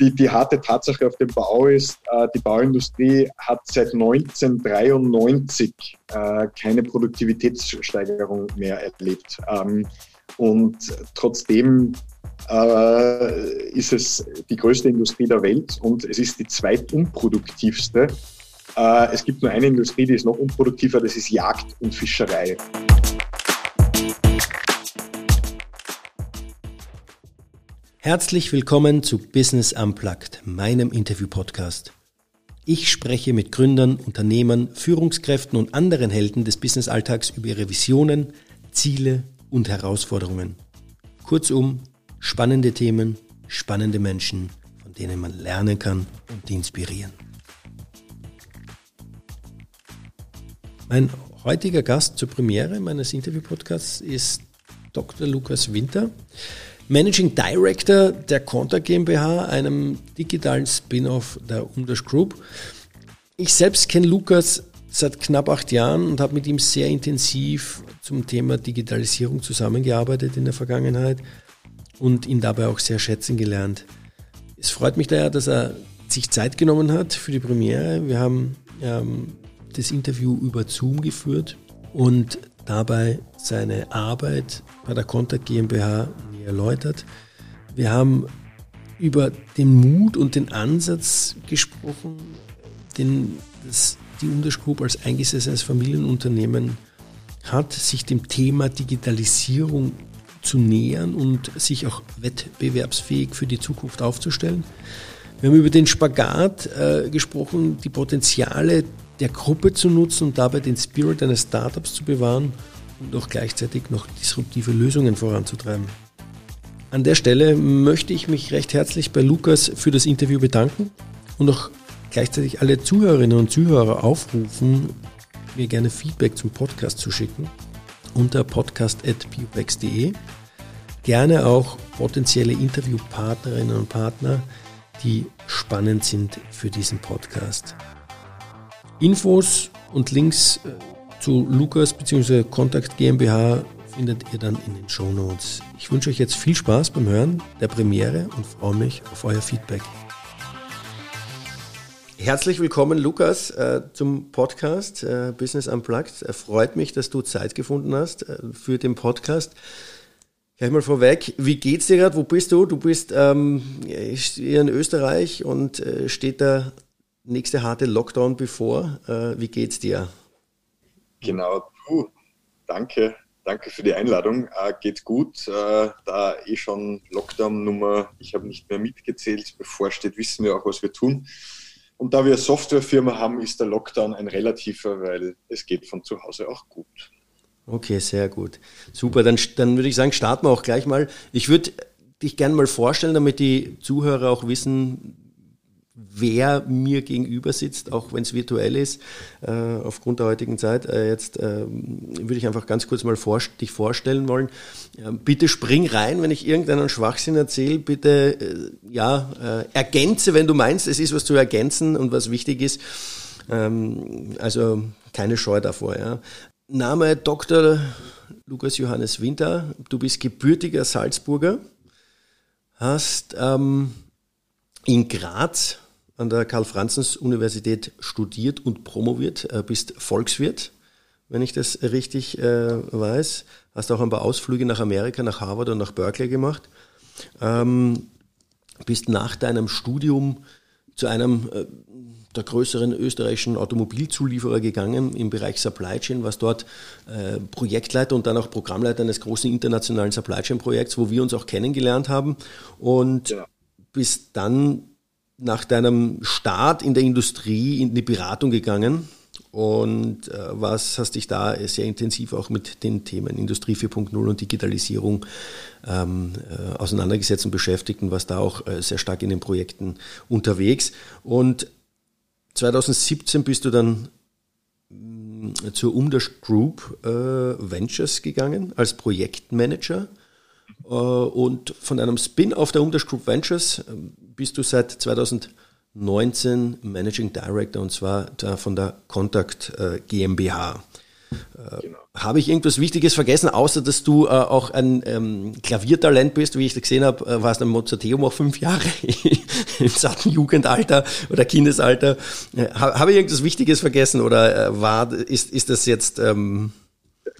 die, die harte Tatsache auf dem Bau ist, äh, die Bauindustrie hat seit 1993 äh, keine Produktivitätssteigerung mehr erlebt. Ähm, und trotzdem äh, ist es die größte Industrie der Welt und es ist die zweitunproduktivste. Äh, es gibt nur eine Industrie, die ist noch unproduktiver, das ist Jagd und Fischerei. Herzlich willkommen zu Business Unplugged, meinem Interview-Podcast. Ich spreche mit Gründern, Unternehmern, Führungskräften und anderen Helden des Businessalltags über ihre Visionen, Ziele und Herausforderungen. Kurzum, spannende Themen, spannende Menschen, von denen man lernen kann und inspirieren. Mein heutiger Gast zur Premiere meines Interview-Podcasts ist Dr. Lukas Winter. Managing Director der Conta GmbH, einem digitalen Spin-off der Umdash Group. Ich selbst kenne Lukas seit knapp acht Jahren und habe mit ihm sehr intensiv zum Thema Digitalisierung zusammengearbeitet in der Vergangenheit und ihn dabei auch sehr schätzen gelernt. Es freut mich daher, dass er sich Zeit genommen hat für die Premiere. Wir haben ähm, das Interview über Zoom geführt und dabei seine Arbeit bei der Contact GmbH erläutert. Wir haben über den Mut und den Ansatz gesprochen, den das, die Group als eingesessenes Familienunternehmen hat, sich dem Thema Digitalisierung zu nähern und sich auch wettbewerbsfähig für die Zukunft aufzustellen. Wir haben über den Spagat äh, gesprochen, die Potenziale der Gruppe zu nutzen und dabei den Spirit eines Startups zu bewahren und auch gleichzeitig noch disruptive Lösungen voranzutreiben. An der Stelle möchte ich mich recht herzlich bei Lukas für das Interview bedanken und auch gleichzeitig alle Zuhörerinnen und Zuhörer aufrufen, mir gerne Feedback zum Podcast zu schicken unter podcast.pubex.de. Gerne auch potenzielle Interviewpartnerinnen und Partner, die spannend sind für diesen Podcast. Infos und Links äh, zu Lukas bzw. Kontakt GmbH findet ihr dann in den Show Notes. Ich wünsche euch jetzt viel Spaß beim Hören der Premiere und freue mich auf euer Feedback. Herzlich willkommen, Lukas, äh, zum Podcast äh, Business Unplugged. Er freut mich, dass du Zeit gefunden hast äh, für den Podcast. Gleich mal vorweg, wie geht's dir gerade? Wo bist du? Du bist ähm, hier in Österreich und äh, steht der nächste harte Lockdown bevor. Äh, wie geht's dir? Genau, du, danke Danke für die Einladung. Äh, geht gut. Äh, da eh schon Lockdown-Nummer, ich habe nicht mehr mitgezählt, bevorsteht, wissen wir auch, was wir tun. Und da wir eine Softwarefirma haben, ist der Lockdown ein relativer, weil es geht von zu Hause auch gut. Okay, sehr gut. Super, dann, dann würde ich sagen, starten wir auch gleich mal. Ich würde dich gerne mal vorstellen, damit die Zuhörer auch wissen, wer mir gegenüber sitzt, auch wenn es virtuell ist, äh, aufgrund der heutigen Zeit. Äh, jetzt äh, würde ich einfach ganz kurz mal vor, dich vorstellen wollen. bitte spring rein, wenn ich irgendeinen Schwachsinn erzähle. Bitte äh, ja, äh, ergänze, wenn du meinst, es ist was zu ergänzen und was wichtig ist. Ähm, also keine Scheu davor. Ja. Name Dr. Lukas Johannes Winter. Du bist gebürtiger Salzburger, hast ähm, in Graz an der Karl-Franzens-Universität studiert und promoviert, äh, bist Volkswirt, wenn ich das richtig äh, weiß. Hast auch ein paar Ausflüge nach Amerika, nach Harvard und nach Berkeley gemacht. Ähm, bist nach deinem Studium zu einem äh, der größeren österreichischen Automobilzulieferer gegangen im Bereich Supply Chain, was dort äh, Projektleiter und dann auch Programmleiter eines großen internationalen Supply Chain Projekts, wo wir uns auch kennengelernt haben und ja. bist dann nach deinem Start in der Industrie in die Beratung gegangen und äh, was hast dich da sehr intensiv auch mit den Themen Industrie 4.0 und Digitalisierung ähm, äh, auseinandergesetzt und beschäftigt und was da auch äh, sehr stark in den Projekten unterwegs. Und 2017 bist du dann mh, mm, zur Umdash Group äh, Ventures gegangen als Projektmanager und von einem Spin-off der Umdash Group Ventures ähm, bist du seit 2019 Managing Director und zwar von der Contact äh, GmbH. Äh, genau. Habe ich irgendwas Wichtiges vergessen, außer dass du äh, auch ein ähm, Klaviertalent bist, wie ich da gesehen habe, äh, warst am Mozarteum auch fünf Jahre im satten Jugendalter oder Kindesalter. Äh, habe ich irgendwas Wichtiges vergessen oder äh, war, ist, ist das jetzt... Ähm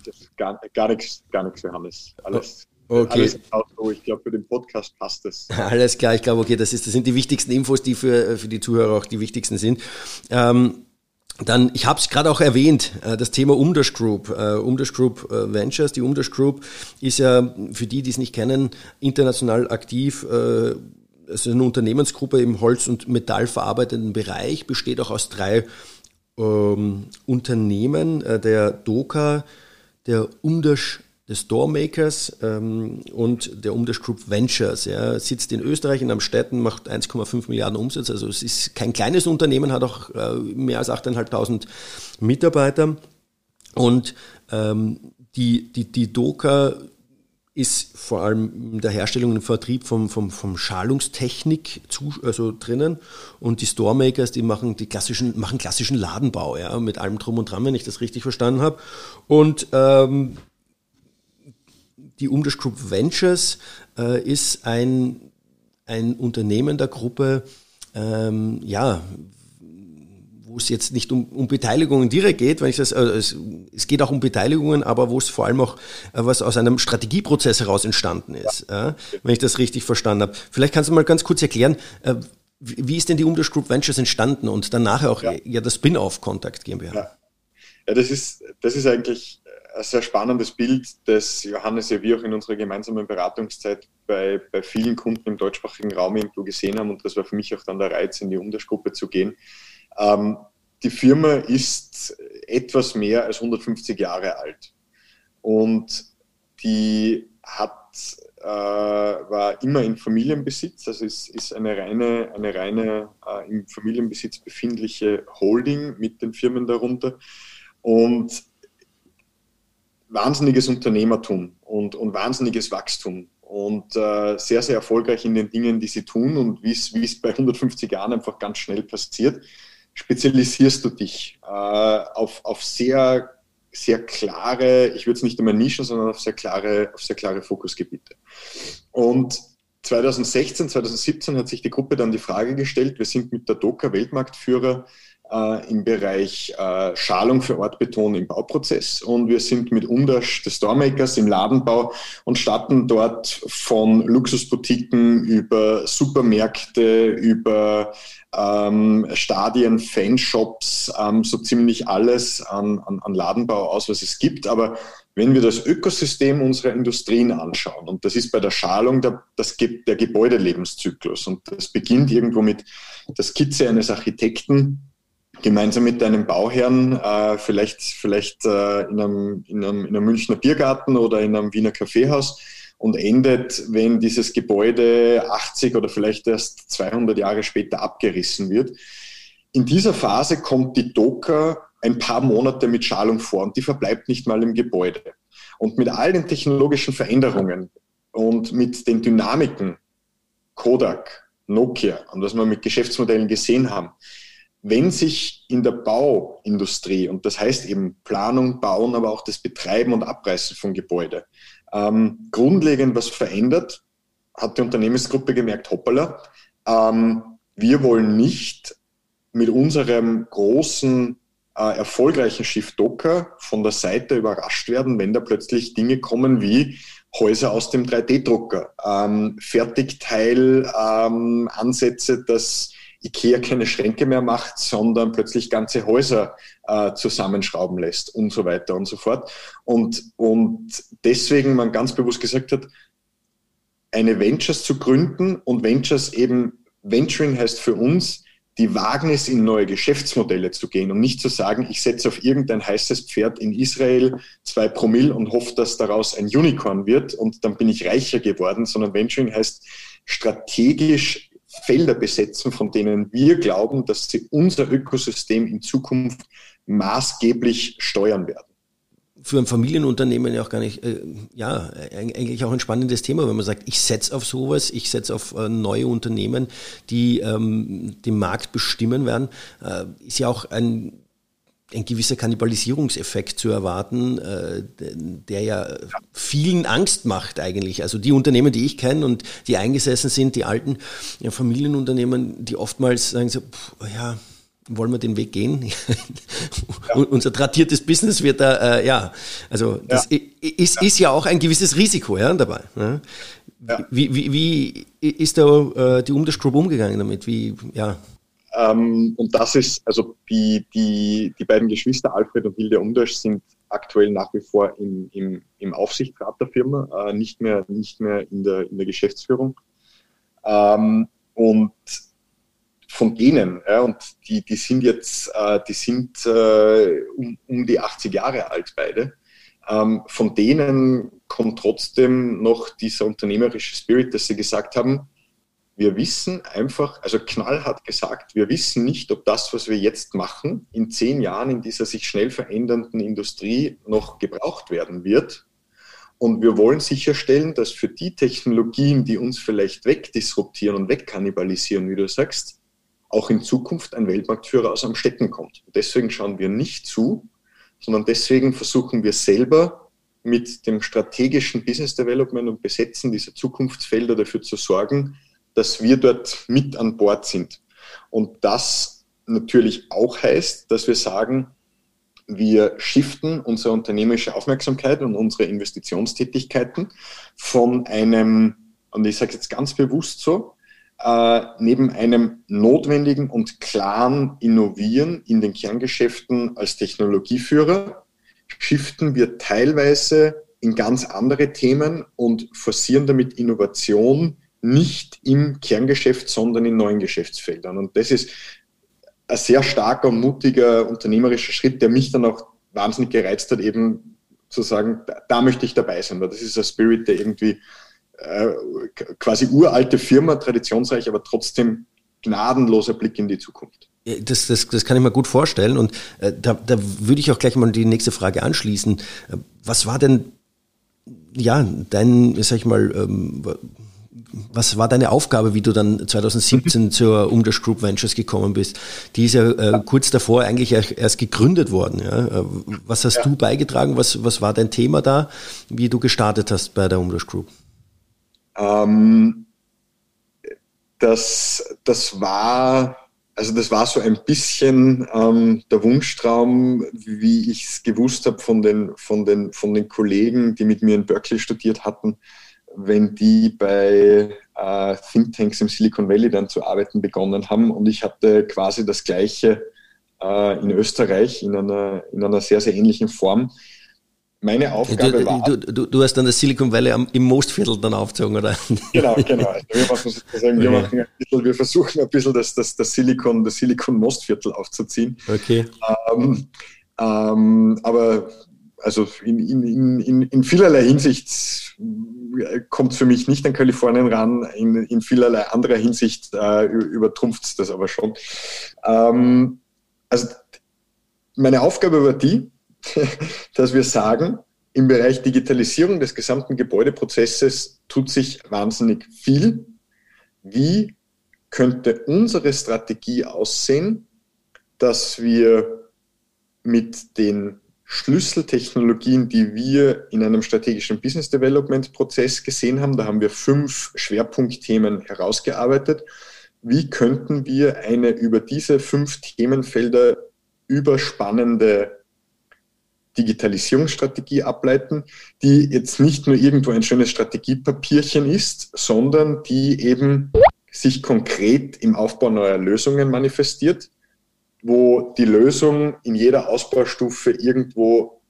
das gar, gar nichts, gar nichts für Hannes. Alles, Okay. Alles so. Ich glaube, für den Podcast passt das. Alles klar, ich glaube, okay, das, ist, das sind die wichtigsten Infos, die für, für die Zuhörer auch die wichtigsten sind. Ähm, dann, ich habe es gerade auch erwähnt, äh, das Thema Umdash Group. Äh, Umdash Group äh, Ventures. Die Umdash Group ist ja, für die, die es nicht kennen, international aktiv. Äh, es ist eine Unternehmensgruppe im Holz- und Metallverarbeitenden Bereich, besteht auch aus drei ähm, Unternehmen, äh, der Doka, der Umdash des Doormakers ähm, und der Umdash Group Ventures. Ja, sitzt in Österreich in Amstetten, macht 1,5 Milliarden Umsatz. Also es ist kein kleines Unternehmen, hat auch äh, mehr als 8.500 Mitarbeiter. Und ähm, die, die, die Doka ist vor allem in der Herstellung und Vertrieb vom, vom, vom Schalungstechnik zu, also drinnen. Und die Storemakers, die machen die klassischen, machen klassischen Ladenbau, ja, mit allem drum und dran, wenn ich das richtig verstanden habe. Und ähm, die Umdash Group Ventures äh, ist ein, ein Unternehmen der Gruppe, ähm, ja, wo es jetzt nicht um, um Beteiligungen direkt geht, wenn ich das, äh, es, es geht auch um Beteiligungen, aber wo es vor allem auch äh, was aus einem Strategieprozess heraus entstanden ist, ja. äh, wenn ich das richtig verstanden habe. Vielleicht kannst du mal ganz kurz erklären, äh, wie ist denn die Umdash Group Ventures entstanden und danach auch ja, ja das Spin-off Kontakt GmbH? Ja. ja, das ist, das ist eigentlich ein sehr spannendes Bild, das Johannes ja wir auch in unserer gemeinsamen Beratungszeit bei, bei vielen Kunden im deutschsprachigen Raum irgendwo gesehen haben. Und das war für mich auch dann der Reiz, in die Umdash-Gruppe zu gehen. Ähm, die Firma ist etwas mehr als 150 Jahre alt. Und die hat, äh, war immer in Familienbesitz, also es ist eine reine, eine reine äh, im Familienbesitz befindliche Holding mit den Firmen darunter. Und wahnsinniges Unternehmertum und, und wahnsinniges Wachstum und äh, sehr, sehr erfolgreich in den Dingen, die sie tun und wie es bei 150 Jahren einfach ganz schnell passiert, spezialisierst du dich äh, auf, auf sehr, sehr klare, ich würde es nicht einmal Nischen, sondern auf sehr klare, auf sehr klare Fokusgebiete. Und 2016, 2017 hat sich die Gruppe dann die Frage gestellt, wir sind mit der DOKA Weltmarktführer im Bereich äh, Schalung für Ortbeton im Bauprozess und wir sind mit Umdash des Storemakers im Ladenbau und starten dort von Luxusboutiquen über Supermärkte, über ähm, Stadien, Fanshops, ähm, so ziemlich alles an, an, an Ladenbau aus, was es gibt. Aber wenn wir das Ökosystem unserer Industrien anschauen, und das ist bei der Schalung der, das, der Gebäudelebenszyklus, und das beginnt irgendwo mit der Skizze eines Architekten, gemeinsam mit einem Bauherrn, äh, vielleicht, vielleicht äh, in, einem, in, einem, in einem Münchner Biergarten oder in einem Wiener Kaffeehaus und endet, wenn dieses Gebäude 80 oder vielleicht erst 200 Jahre später abgerissen wird. In dieser Phase kommt die Doka ein paar Monate mit Schalung vor und die verbleibt nicht mal im Gebäude. Und mit all den technologischen Veränderungen und mit den Dynamiken Kodak, Nokia und was wir mit Geschäftsmodellen gesehen haben, wenn sich in der Bauindustrie, und das heißt eben Planung, Bauen, aber auch das Betreiben und Abreißen von Gebäude, ähm, grundlegend was verändert, hat die Unternehmensgruppe gemerkt, hoppala, ähm, wir wollen nicht mit unserem großen, äh, erfolgreichen Schiff Docker von der Seite überrascht werden, wenn da plötzlich Dinge kommen wie Häuser aus dem 3D-Drucker, ähm, Fertigteilansätze, ähm, dass IKEA keine Schränke mehr macht, sondern plötzlich ganze Häuser äh, zusammenschrauben lässt und so weiter und so fort. Und, und deswegen man ganz bewusst gesagt hat, eine Ventures zu gründen und Ventures eben, Venturing heißt für uns, die Wagnis in neue Geschäftsmodelle zu gehen und nicht zu sagen, ich setze auf irgendein heißes Pferd in Israel zwei Promille und hoffe, dass daraus ein Unicorn wird und dann bin ich reicher geworden, sondern Venturing heißt strategisch Felder besetzen, von denen wir glauben, dass sie unser Ökosystem in Zukunft maßgeblich steuern werden. Für ein Familienunternehmen ja auch gar nicht, äh, ja, eigentlich auch ein spannendes Thema, wenn man sagt, ich setze auf sowas, ich setze auf äh, neue Unternehmen, die ähm, den Markt bestimmen werden, äh, ist ja auch ein ein gewisser Kannibalisierungseffekt zu erwarten, äh, der ja vielen Angst macht eigentlich. Also die Unternehmen, die ich kenne und die eingesessen sind, die alten ja, Familienunternehmen, die oftmals sagen so, pff, ja, wollen wir den Weg gehen? Ja. Unser tradiertes Business wird da, äh, ja, also das. Ist, ja. ist ja auch ein gewisses Risiko ja, dabei. Ja. Wie, wie, wie ist da äh, die Umdash Group umgegangen damit? Wie, ja. Ähm, und das ist, also die, die, die beiden Geschwister Alfred und Hilde Umdasch sind aktuell nach wie vor im, im, im Aufsichtsrat der Firma, äh, nicht mehr, nicht mehr in, der, in der Geschäftsführung. Ähm, und von denen, ja, und die, die sind jetzt, äh, die sind äh, um, um die 80 Jahre alt beide. Ähm, von denen kommt trotzdem noch dieser unternehmerische Spirit, dass sie gesagt haben, wir wissen einfach, also Knall hat gesagt, wir wissen nicht, ob das, was wir jetzt machen, in zehn Jahren in dieser sich schnell verändernden Industrie noch gebraucht werden wird. Und wir wollen sicherstellen, dass für die Technologien, die uns vielleicht wegdisruptieren und wegkannibalisieren, wie du sagst, auch in Zukunft ein Weltmarktführer aus am Stecken kommt. Und deswegen schauen wir nicht zu, sondern deswegen versuchen wir selber mit dem strategischen Business Development und Besetzen dieser Zukunftsfelder dafür zu sorgen, dass wir dort mit an Bord sind. Und das natürlich auch heißt, dass wir sagen, wir shiften unsere unternehmerische Aufmerksamkeit und unsere Investitionstätigkeiten von einem, und ich sage jetzt ganz bewusst so, äh, neben einem notwendigen und klaren Innovieren in den Kerngeschäften als Technologieführer, shiften wir teilweise in ganz andere Themen und forcieren damit Innovation nicht im Kerngeschäft, sondern in neuen Geschäftsfeldern. Und das ist ein sehr starker, mutiger, unternehmerischer Schritt, der mich dann auch wahnsinnig gereizt hat, eben zu sagen, da, möchte ich dabei sein, weil das ist ein Spirit, der irgendwie äh, quasi uralte Firma, traditionsreich, aber trotzdem gnadenloser Blick in die Zukunft. Das, das, das kann ich mir gut vorstellen und äh, da, da würde ich auch gleich mal die nächste Frage anschließen. Äh, was war denn, ja, dein, sag ich mal, ähm, was war deine Aufgabe, wie du dann 2017 mhm. zur Umdash Group Ventures gekommen bist? Die ist ja äh, kurz davor eigentlich erst gegründet worden. Ja? Äh, was hast ja. du beigetragen? Was, was war dein Thema da, wie du gestartet hast bei der Umdash Group? Ähm, das, das war also das war so ein bisschen ähm, der Wunschtraum, wie ich es gewusst habe von den, von, den, von den Kollegen, die mit mir in Berkeley studiert hatten, wenn die bei äh, Thinktanks im Silicon Valley dann zu arbeiten begonnen haben. Und ich hatte quasi das Gleiche äh, in Österreich in einer, in einer sehr, sehr ähnlichen Form. Meine Aufgabe du, war. Du, du, du, hast dann das Silicon Valley am, im Mostviertel dann aufgezogen, oder? Genau, genau. Also wir, machen sozusagen, wir, machen ein bisschen, wir versuchen ein bisschen das, das, das Silicon, das Silicon Mostviertel aufzuziehen. Okay. Ähm, ähm, aber also in, in, in, in vielerlei Hinsicht kommt es für mich nicht an Kalifornien ran, in, in vielerlei anderer Hinsicht äh, übertrumpft es das aber schon. Ähm, also meine Aufgabe war die, dass wir sagen, im Bereich Digitalisierung des gesamten Gebäudeprozesses tut sich wahnsinnig viel. Wie könnte unsere Strategie aussehen, dass wir mit den Schlüsseltechnologien, die wir in einem strategischen Business Development Prozess gesehen haben. Da haben wir fünf Schwerpunktthemen herausgearbeitet. Wie könnten wir eine über diese fünf Themenfelder überspannende Digitalisierungsstrategie ableiten, die jetzt nicht nur irgendwo ein schönes Strategiepapierchen ist, sondern die eben sich konkret im Aufbau neuer Lösungen manifestiert wo die Lösung in jeder Ausbaustufe irgendwo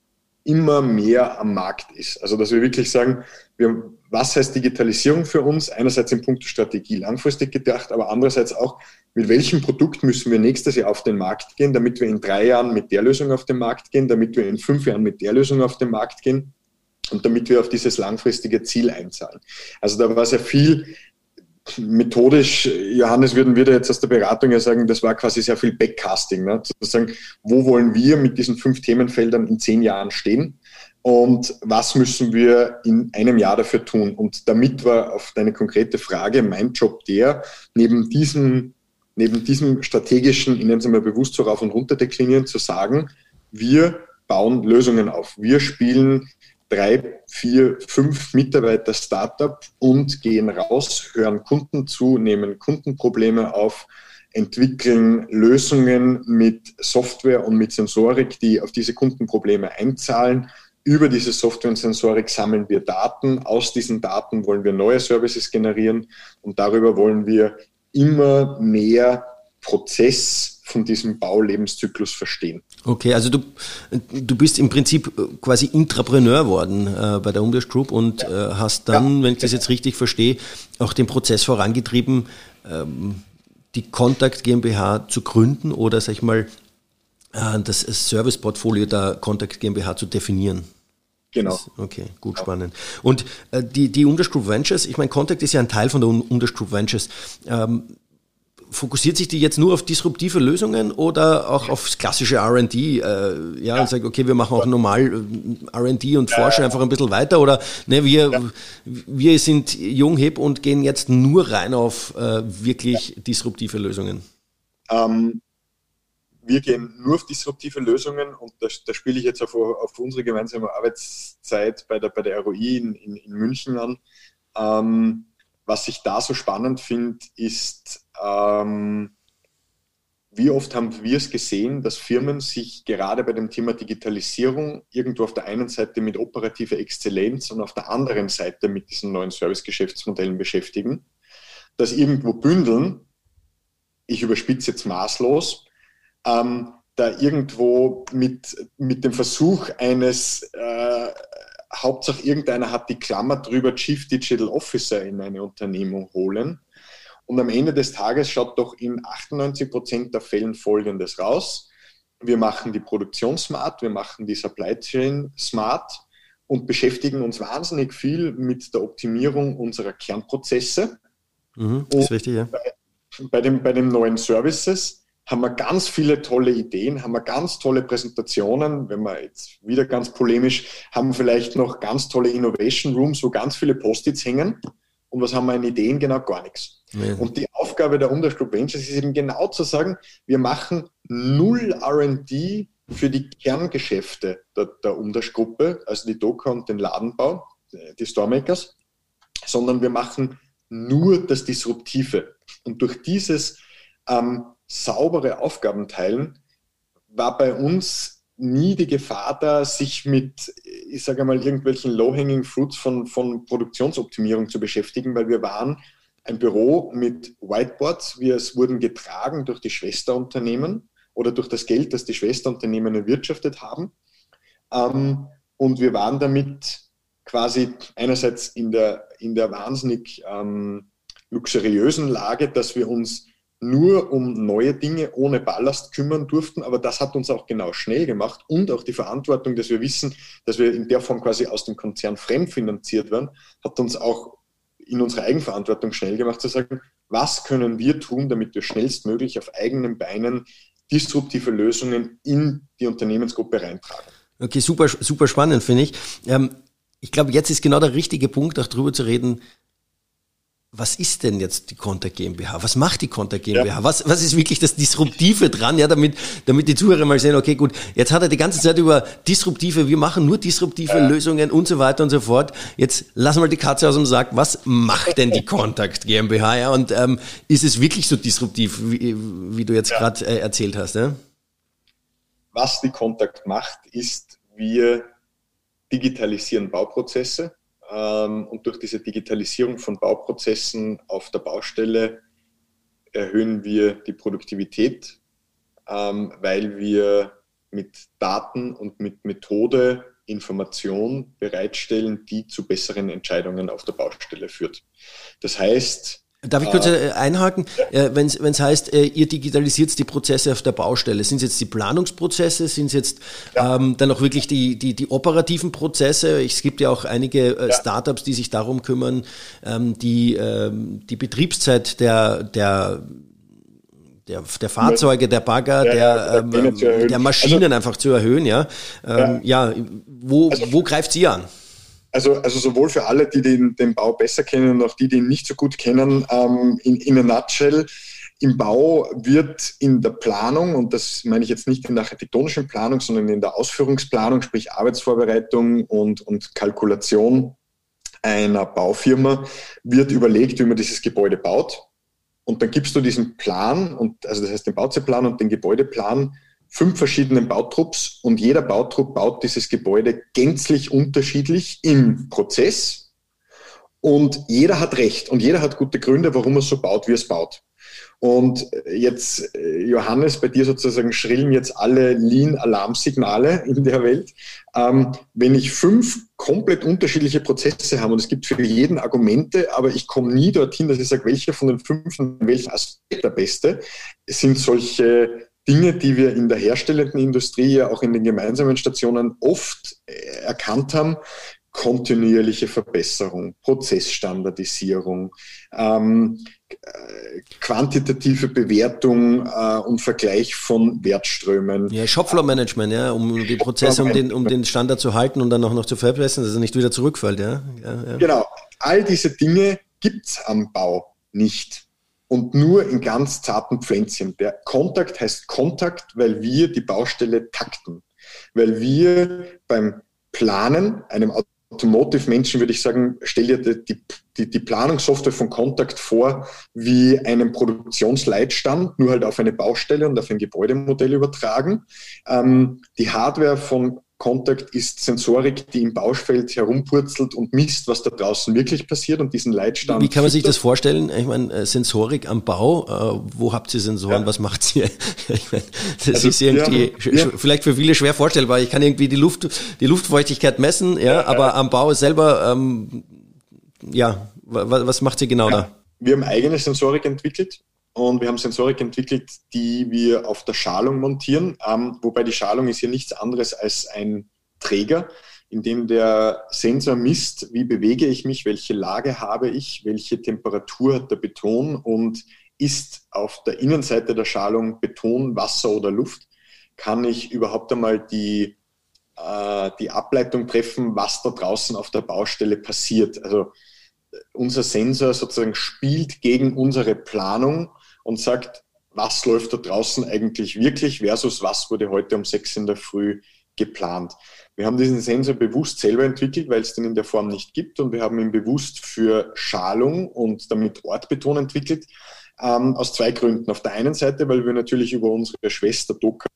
immer mehr am Markt ist. Also dass wir wirklich sagen, wir, was heißt Digitalisierung für uns? Einerseits im Punkt Strategie langfristig gedacht, aber andererseits auch, mit welchem Produkt müssen wir nächstes Jahr auf den Markt gehen, damit wir in drei Jahren mit der Lösung auf den Markt gehen, damit wir in fünf Jahren mit der Lösung auf den Markt gehen und damit wir auf dieses langfristige Ziel einzahlen. Also da war sehr viel methodisch, Johannes, würden wir da jetzt aus der Beratung ja sagen, das war quasi sehr viel Backcasting. Ne? Sozusagen, wo wollen wir mit diesen fünf Themenfeldern in zehn Jahren stehen? Und was müssen wir in einem Jahr dafür tun? Und damit war auf deine konkrete Frage mein Job der, neben diesem, neben diesem strategischen, ich nenne es mal bewusst so rauf und runter deklinieren, zu sagen, wir bauen Lösungen auf. Wir spielen drei, vier, fünf Mitarbeiter Startup und gehen raus, hören Kunden zu, nehmen Kundenprobleme auf, entwickeln Lösungen mit Software und mit Sensorik, die auf diese Kundenprobleme einzahlen. Über diese Software und Sensorik sammeln wir Daten. Aus diesen Daten wollen wir neue Services generieren und darüber wollen wir immer mehr Prozess von diesem Baulebenszyklus verstehen. Okay, also du, du bist im Prinzip quasi Intrapreneur worden äh, bei der Umdash Group und ja. äh, hast dann, ja. wenn ich das jetzt richtig verstehe, auch den Prozess vorangetrieben, ähm, die Contact GmbH zu gründen oder, sag ich mal, äh, das Serviceportfolio der Contact GmbH zu definieren. Genau. Okay, gut, ja. spannend. Und äh, die, die Umdash Group Ventures, ich meine, Contact ist ja ein Teil von der Umdash Group Ventures. Ähm, fokussiert sich die jetzt nur auf disruptive Lösungen oder auch aufs klassische RD? Äh, ja, ja, und sagt, okay, wir machen auch normal äh, RD und forschen einfach ein bisschen weiter oder ne, wir, ja. wir sind jung, hip und gehen jetzt nur rein auf äh, wirklich disruptive Lösungen? Ähm, wir gehen nur auf disruptive Lösungen und da, da spiele ich jetzt auf, auf, unsere gemeinsame Arbeitszeit bei der, bei der ROI in, in, in München an. Ähm, was ich da so spannend finde, ist, ähm, wie oft haben wir es gesehen, dass Firmen sich gerade bei dem Thema Digitalisierung irgendwo auf der einen Seite mit operativer Exzellenz und auf der anderen Seite mit diesen neuen Service-Geschäftsmodellen beschäftigen, das irgendwo bündeln, ich überspitze jetzt maßlos, ähm, da irgendwo mit, mit dem Versuch eines äh, Hauptsache irgendeiner hat die Klammer drüber Chief Digital Officer in eine Unternehmung holen. Und am Ende des Tages schaut doch in 98 Prozent der Fällen Folgendes raus. Wir machen die Produktion smart, wir machen die Supply Chain smart und beschäftigen uns wahnsinnig viel mit der Optimierung unserer Kernprozesse. Mhm, das ist richtig, ja. Bei, bei, dem, bei den neuen Services haben wir ganz viele tolle Ideen, haben wir ganz tolle Präsentationen. Wenn wir jetzt wieder ganz polemisch, haben vielleicht noch ganz tolle Innovation Rooms, wo ganz viele Post-its hängen. Und was haben wir in Ideen? Genau gar nichts. Ja. Und die Aufgabe der Untergroup Ventures ist eben genau zu sagen, wir machen null R&D für die Kerngeschäfte der, der Umdash-Gruppe, also die Docker und den Ladenbau, die Storemakers, sondern wir machen nur das Disruptive. Und durch dieses ähm, saubere Aufgaben teilen, war bei uns nie die Gefahr da, sich mit, ich sage mal, irgendwelchen Low-Hanging Fruits von, von Produktionsoptimierung zu beschäftigen, weil wir waren ein Büro mit Whiteboards, wir es wurden getragen durch die Schwesterunternehmen oder durch das Geld, das die Schwesterunternehmen erwirtschaftet haben. Ähm, und wir waren damit quasi einerseits in der, in der wahnsinnig ähm, luxuriösen Lage, dass wir uns nur um neue Dinge ohne Ballast kümmern durften, aber das hat uns auch genau schnell gemacht und auch die Verantwortung, dass wir wissen, dass wir in der Form quasi aus dem Konzern fremdfinanziert werden, hat uns auch in unserer Eigenverantwortung schnell gemacht zu sagen, was können wir tun, damit wir schnellstmöglich auf eigenen Beinen disruptive Lösungen in die Unternehmensgruppe reintragen. Okay, super, super spannend, finde ich. Ähm, ich glaube, jetzt ist genau der richtige Punkt, auch darüber zu reden, was ist denn jetzt die Contact GmbH? Was macht die Contact GmbH? Ja. Was, was ist wirklich das Disruptive dran? Ja, damit, damit die Zuhörer mal sehen, okay, gut, jetzt hat er die ganze Zeit über disruptive, wir machen nur disruptive ja. Lösungen und so weiter und so fort. Jetzt lassen wir die Katze aus dem Sack. Was macht denn die Contact GmbH? Ja, und ähm, ist es wirklich so disruptiv, wie, wie du jetzt ja. gerade äh, erzählt hast? Ja? Was die Contact macht, ist, wir digitalisieren Bauprozesse ähm, und durch diese Digitalisierung von Bauprozessen auf der Baustelle erhöhen wir die Produktivität, ähm, weil wir mit Daten und mit Methode Information bereitstellen, die zu besseren Entscheidungen auf der Baustelle führt. Das heißt, Darf ich kurz äh, einhaken? Ja. Äh, Wenn es heißt, äh, ihr digitalisiert die Prozesse auf der Baustelle, sind es jetzt die Planungsprozesse, sind es jetzt ja. ähm, dann auch wirklich die, die, die operativen Prozesse? Es gibt ja auch einige ja. Startups, die sich darum kümmern, ähm, die, ähm, die Betriebszeit der, der der, der Fahrzeuge, der Bagger, der, ähm, der Maschinen also, einfach zu erhöhen, ja. Ähm, ja. wo, also, wo greift sie an? Also, also sowohl für alle, die den, den Bau besser kennen und auch die, die ihn nicht so gut kennen, ähm, in, in a nutshell Im Bau wird in der Planung, und das meine ich jetzt nicht in der architektonischen Planung, sondern in der Ausführungsplanung, sprich Arbeitsvorbereitung und, und Kalkulation einer Baufirma, wird überlegt, wie man dieses Gebäude baut. Und dann gibst du diesen Plan, und, also das heißt den Bauzeitplan und den Gebäudeplan, fünf verschiedenen Bautrupps und jeder Bautrupp baut dieses Gebäude gänzlich unterschiedlich im Prozess und jeder hat recht und jeder hat gute Gründe, warum er so baut, wie er es baut. Und jetzt, äh, Johannes, bei dir sozusagen schrillen jetzt alle Lean-Alarmsignale in der Welt. Ähm, wenn ich fünf komplett unterschiedliche Prozesse habe und es gibt für jeden Argumente, aber ich komme nie dorthin, dass ich sage, welcher von den fünf, welcher Aspekt der beste, sind solche Dinge, die wir in der herstellenden Industrie, ja auch in den gemeinsamen Stationen oft äh, erkannt haben, kontinuierliche Verbesserung, Prozessstandardisierung, ähm, äh, quantitative Bewertung äh, und Vergleich von Wertströmen. Ja, Shopfloor-Management, ja, um die Prozesse, um den, um den Standard zu halten und dann auch noch zu verbessern, dass er nicht wieder zurückfällt. Ja? Ja, ja. Genau, all diese Dinge gibt es am Bau nicht und nur in ganz zarten Pflänzchen. Der Kontakt heißt Kontakt, weil wir die Baustelle takten, weil wir beim Planen, einem Automotive-Menschen würde ich sagen, stell dir die, die, die Planungssoftware von Kontakt vor wie einen Produktionsleitstand, nur halt auf eine Baustelle und auf ein Gebäudemodell übertragen. Ähm, die Hardware von Contact ist Sensorik, die im Baufeld herumpurzelt und misst, was da draußen wirklich passiert und diesen Leitstand. Wie kann man sich das vorstellen? Ich meine, äh, Sensorik am Bau, äh, wo habt ihr Sensoren, ja. was macht ihr? Ich meine, das also, ist irgendwie ja, ja. vielleicht für viele schwer vorstellbar. Ich kann irgendwie die Luft, die Luftfeuchtigkeit messen, ja, aber am Bau selber, ähm, ja, was, was macht ihr genau da? Wir haben eigene Sensorik entwickelt und wir haben Sensorik entwickelt, die wir auf der Schalung montieren, ähm, wobei die Schalung ist hier nichts anderes als ein Träger, in dem der Sensor misst, wie bewege ich mich, welche Lage habe ich, welche Temperatur hat der Beton und ist auf der Innenseite der Schalung Beton, Wasser oder Luft, kann ich überhaupt einmal die, äh, die Ableitung treffen, was da draußen auf der Baustelle passiert. Also unser Sensor sozusagen spielt gegen unsere Planung und sagt, was läuft da draußen eigentlich wirklich versus was wurde heute um sechs in der Früh geplant. Wir haben diesen Sensor bewusst selber entwickelt, weil es den in der Form nicht gibt und wir haben ihn bewusst für Schalung und damit Ortbeton entwickelt, ähm, aus zwei Gründen. Auf der einen Seite, weil wir natürlich über unsere Schwester Docker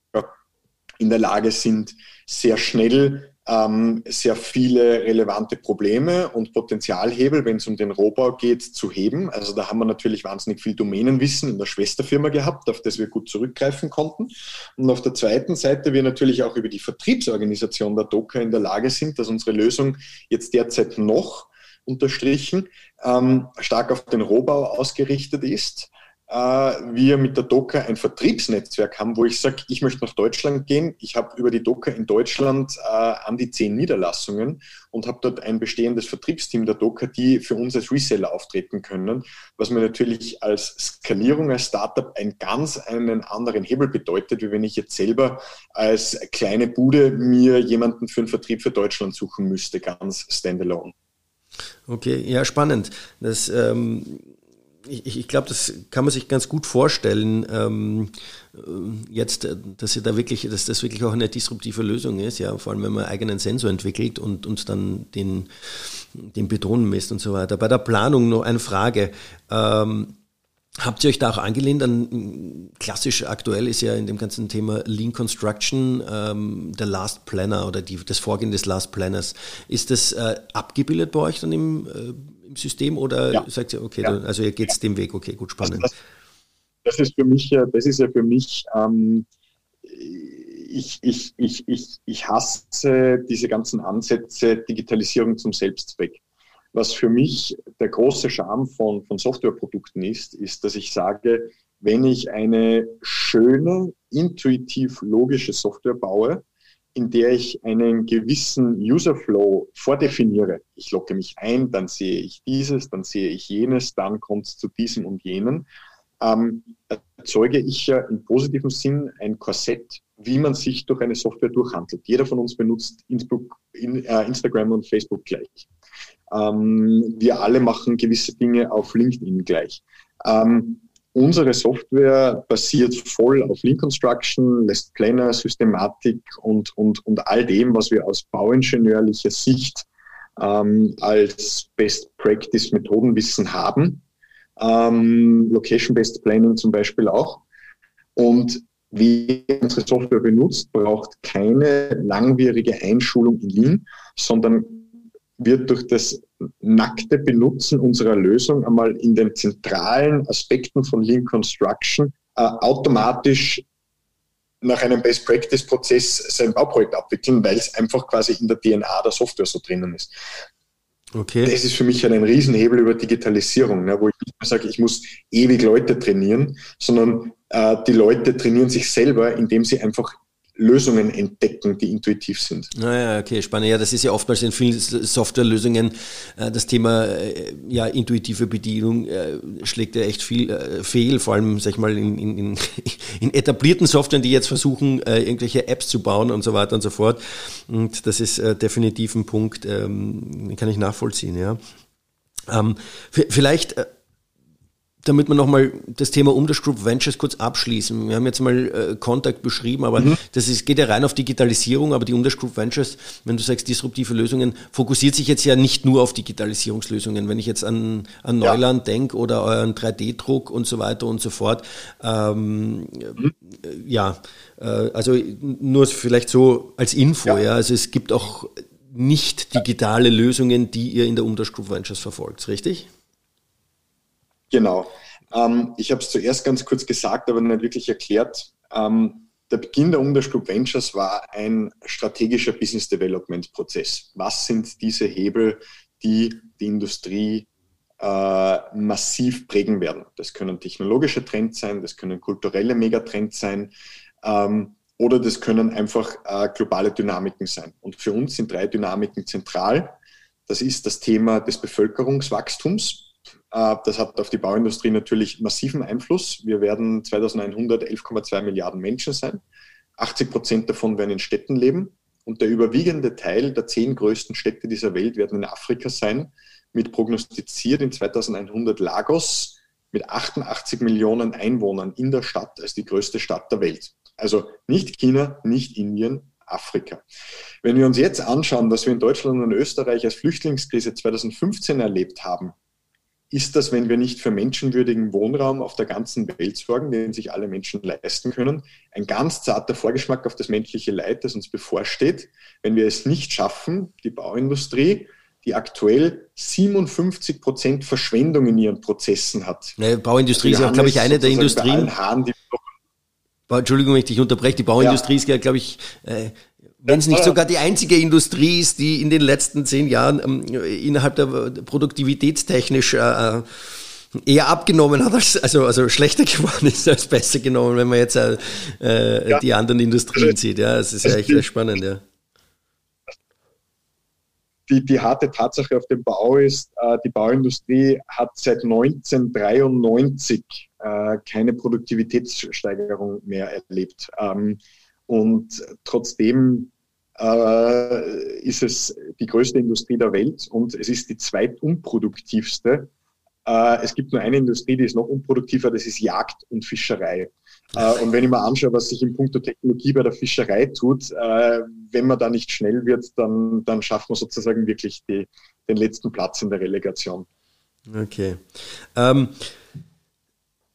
in der Lage sind, sehr schnell ähm, sehr viele relevante Probleme und Potenzialhebel, wenn es um den Rohbau geht, zu heben. Also da haben wir natürlich wahnsinnig viel Domänenwissen in der Schwesterfirma gehabt, auf das wir gut zurückgreifen konnten. Und auf der zweiten Seite wir natürlich auch über die Vertriebsorganisation der Docker in der Lage sind, dass unsere Lösung jetzt derzeit noch unterstrichen ähm, stark auf den Rohbau ausgerichtet ist wir mit der Docker ein Vertriebsnetzwerk haben, wo ich sage, ich möchte nach Deutschland gehen. Ich habe über die Docker in Deutschland äh, an die zehn Niederlassungen und habe dort ein bestehendes Vertriebsteam der Docker, die für uns als Reseller auftreten können, was mir natürlich als Skalierung, als Startup einen ganz einen anderen Hebel bedeutet, wie wenn ich jetzt selber als kleine Bude mir jemanden für einen Vertrieb für Deutschland suchen müsste, ganz standalone. Okay, ja, spannend. Das ähm ich, ich glaube, das kann man sich ganz gut vorstellen, ähm, äh, jetzt, äh, dass da wirklich, dass das wirklich auch eine disruptive Lösung ist, ja, vor allem wenn man einen eigenen Sensor entwickelt und, und dann den, den Beton misst und so weiter. Bei der Planung noch eine Frage. Ähm, Habt ihr euch da auch angelehnt an, klassisch aktuell ist ja in dem ganzen Thema Lean Construction ähm, der Last Planner oder die, das Vorgehen des Last Planners. Ist das äh, abgebildet bei euch dann im, äh, im System oder ja. sagt ihr, okay, ja. also ihr geht ja. dem Weg, okay, gut, spannend. Das, das, ist für mich, das ist ja für mich, ähm, ich, ich, ich, ich, ich hasse diese ganzen Ansätze Digitalisierung zum Selbstzweck. Was für mich der große Charme von, von Softwareprodukten ist, ist, dass ich sage, wenn ich eine schöne, intuitiv logische Software baue, in der ich einen gewissen Userflow vordefiniere. Ich locke mich ein, dann sehe ich dieses, dann sehe ich jenes, dann kommt es zu diesem und jenen. Ähm, erzeuge ich ja im positiven Sinn ein Korsett, wie man sich durch eine Software durchhandelt. Jeder von uns benutzt äh, Instagram und Facebook gleich. Ähm, wir alle machen gewisse Dinge auf LinkedIn gleich. Ähm, Unsere Software basiert voll auf Lean Construction, lässt Planner, Systematik und, und, und all dem, was wir aus bauingenieurlicher Sicht ähm, als Best Practice Methodenwissen haben. Ähm, Location-Based Planning zum Beispiel auch. Und wer unsere Software benutzt, braucht keine langwierige Einschulung in Lean, sondern wird durch das nackte Benutzen unserer Lösung einmal in den zentralen Aspekten von Lean Construction äh, automatisch nach einem Best Practice Prozess sein Bauprojekt abwickeln, weil es einfach quasi in der DNA der Software so drinnen ist. Okay. Das ist für mich ein Riesenhebel über Digitalisierung, ne, wo ich nicht mehr sage, ich muss ewig Leute trainieren, sondern äh, die Leute trainieren sich selber, indem sie einfach Lösungen entdecken, die intuitiv sind. Naja, okay, spannend. Ja, das ist ja oftmals in vielen Softwarelösungen äh, das Thema äh, ja, intuitive Bedienung äh, schlägt ja echt viel äh, fehl, vor allem, sag ich mal, in, in, in etablierten Softwaren, die jetzt versuchen, äh, irgendwelche Apps zu bauen und so weiter und so fort. Und das ist äh, definitiv ein Punkt, ähm, den kann ich nachvollziehen, ja. Ähm, vielleicht damit wir nochmal das Thema Umdash Group Ventures kurz abschließen. Wir haben jetzt mal äh, Kontakt beschrieben, aber mhm. das ist, geht ja rein auf Digitalisierung, aber die Umdash Group Ventures, wenn du sagst disruptive Lösungen, fokussiert sich jetzt ja nicht nur auf Digitalisierungslösungen. Wenn ich jetzt an, an Neuland ja. denke oder euren 3D-Druck und so weiter und so fort, ähm, mhm. ja, äh, also nur vielleicht so als Info, ja. ja, also es gibt auch nicht digitale Lösungen, die ihr in der Umdash Group Ventures verfolgt, richtig? Genau. Ähm, ich habe es zuerst ganz kurz gesagt, aber nicht wirklich erklärt. Ähm, der Beginn der Umdash Group Ventures war ein strategischer Business Development Prozess. Was sind diese Hebel, die die Industrie äh, massiv prägen werden? Das können technologische Trends sein, das können kulturelle Megatrends sein ähm, oder das können einfach äh, globale Dynamiken sein. Und für uns sind drei Dynamiken zentral. Das ist das Thema des Bevölkerungswachstums. Äh, das hat auf die Bauindustrie natürlich massiven Einfluss. Wir werden 2100 11,2 Milliarden Menschen sein. 80 Prozent davon werden in Städten leben. Und der überwiegende Teil der zehn größten Städte dieser Welt werden in Afrika sein, mit prognostiziert in 2100 Lagos mit 88 Millionen Einwohnern in der Stadt als die größte Stadt der Welt. Also nicht China, nicht Indien, Afrika. Wenn wir uns jetzt anschauen, was wir in Deutschland und Österreich als Flüchtlingskrise 2015 erlebt haben, ist das, wenn wir nicht für menschenwürdigen Wohnraum auf der ganzen Welt sorgen, den sich alle Menschen leisten können, ein ganz zarter Vorgeschmack auf das menschliche Leid, das uns bevorsteht, wenn wir es nicht schaffen, die Bauindustrie, die aktuell 57 Prozent Verschwendung in ihren Prozessen hat. Ja, Bauindustrie ist ja, glaube ich, eine der Industrien. Haaren, Entschuldigung, wenn ich dich unterbreche. Die Bauindustrie ja. ist ja, glaube ich, äh, wenn es nicht sogar die einzige Industrie ist, die in den letzten zehn Jahren ähm, innerhalb der produktivitätstechnisch äh, eher abgenommen hat, als, also, also schlechter geworden ist als besser genommen, wenn man jetzt äh, äh ja. die anderen Industrien also, sieht. Ja, das ist ja echt spannend, ja. Die, die harte Tatsache auf dem Bau ist, äh, die Bauindustrie hat seit 1993 äh, keine Produktivitätssteigerung mehr erlebt. Ähm, und trotzdem äh, ist es die größte Industrie der Welt und es ist die zweitunproduktivste. Äh, es gibt nur eine Industrie, die ist noch unproduktiver, das ist Jagd und Fischerei. Äh, und wenn ich mir anschaue, was sich in puncto Technologie bei der Fischerei tut, äh, wenn man da nicht schnell wird, dann, dann schafft man sozusagen wirklich die, den letzten Platz in der Relegation. Okay. Ähm,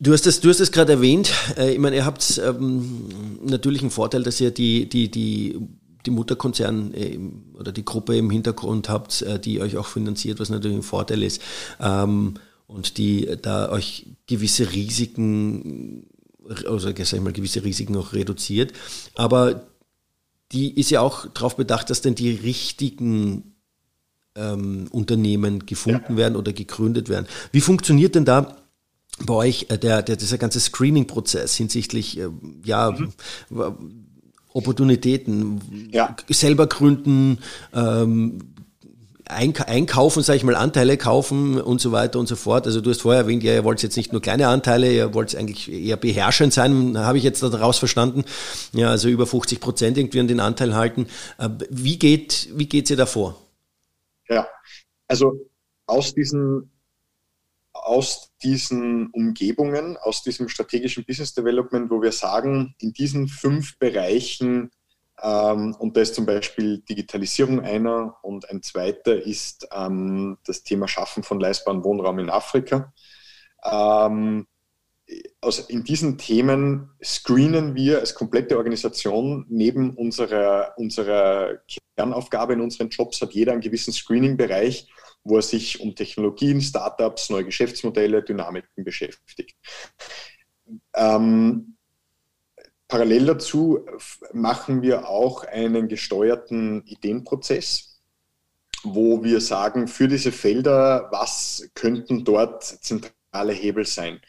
Du hast es, du hast es gerade erwähnt. Äh, ich meine, ihr habt ähm, natürlich einen Vorteil, dass ihr die, die, die die Mutterkonzern äh, oder die Gruppe im Hintergrund habt, äh, die euch auch finanziert, was natürlich ein Vorteil ist. Ähm, und die da euch gewisse Risiken, also sag ich mal, gewisse Risiken auch reduziert. Aber die ist ja auch darauf bedacht, dass denn die richtigen ähm, Unternehmen gefunden ja. werden oder gegründet werden. Wie funktioniert denn da bei euch äh, der, der, dieser ganze Screening-Prozess hinsichtlich, äh, ja, mhm. Opportunitäten, ja. selber gründen, ähm, einkaufen, sage ich mal, Anteile kaufen und so weiter und so fort. Also du hast vorher erwähnt, ja, ihr wollt jetzt nicht nur kleine Anteile, ihr wollt eigentlich eher beherrschend sein, habe ich jetzt daraus verstanden. Ja, also über 50 Prozent irgendwie an den Anteil halten. Äh, wie geht, wie geht's ihr davor? Ja, also aus diesen aus diesen Umgebungen, aus diesem strategischen Business Development, wo wir sagen, in diesen fünf Bereichen, ähm, und da ist zum Beispiel Digitalisierung einer und ein zweiter ist ähm, das Thema Schaffen von leistbaren Wohnraum in Afrika. Ähm, also in diesen Themen screenen wir als komplette Organisation neben unserer, unserer Kernaufgabe in unseren Jobs hat jeder einen gewissen Screening-Bereich, wo er sich um Technologien, Startups, neue Geschäftsmodelle, Dynamiken beschäftigt. Ähm, parallel dazu machen wir auch einen gesteuerten Ideenprozess, wo wir sagen, für diese Felder, was könnten dort zentrale Hebel sein.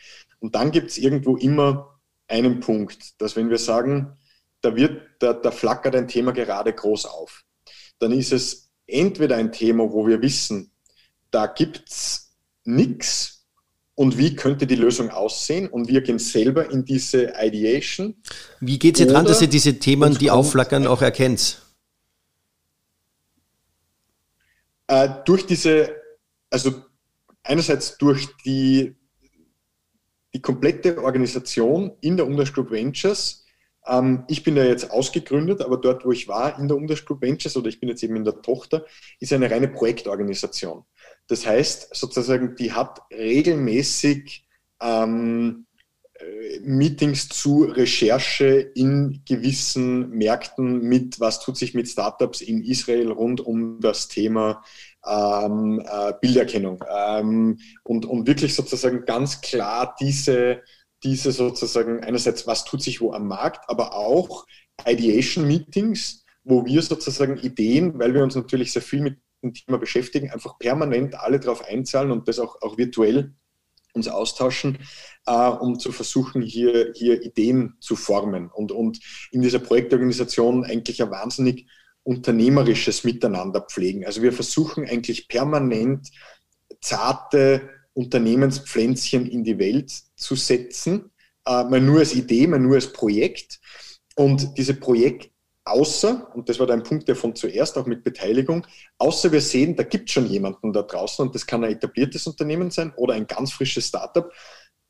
Und dann gibt es irgendwo immer einen Punkt, dass wenn wir sagen, da wird, da, da flackert ein Thema gerade groß auf, dann ist es entweder ein Thema, wo wir wissen, da gibt es nichts und wie könnte die Lösung aussehen und wir gehen selber in diese Ideation. Wie geht es ihr dran, dass ihr diese Themen, die aufflackern, auch erkennt? Äh, durch diese, also einerseits durch die die komplette Organisation in der Umdash Group Ventures. Ähm, ich bin ja jetzt ausgegründet, aber dort, wo ich war in der Umdash Group Ventures oder ich bin jetzt eben in der Tochter, ist eine reine Projektorganisation. Das heißt, sozusagen, die hat regelmäßig ähm, äh, Meetings zu Recherche in gewissen Märkten mit, was tut sich mit Startups in Israel rund um das Thema ähm, äh, Bilderkennung. Ähm, und, und wirklich sozusagen ganz klar diese, diese sozusagen einerseits, was tut sich wo am Markt, aber auch Ideation-Meetings, wo wir sozusagen Ideen, weil wir uns natürlich sehr viel mit Thema beschäftigen, einfach permanent alle darauf einzahlen und das auch, auch virtuell uns austauschen, äh, um zu versuchen, hier, hier Ideen zu formen und, und in dieser Projektorganisation eigentlich ein wahnsinnig unternehmerisches Miteinander pflegen. Also wir versuchen eigentlich permanent zarte Unternehmenspflänzchen in die Welt zu setzen, äh, mal nur als Idee, mal nur als Projekt. Und diese Projekt außer, und das war dein Punkt der von zuerst auch mit Beteiligung, außer wir sehen, da gibt es schon jemanden da draußen und das kann ein etabliertes Unternehmen sein oder ein ganz frisches Startup,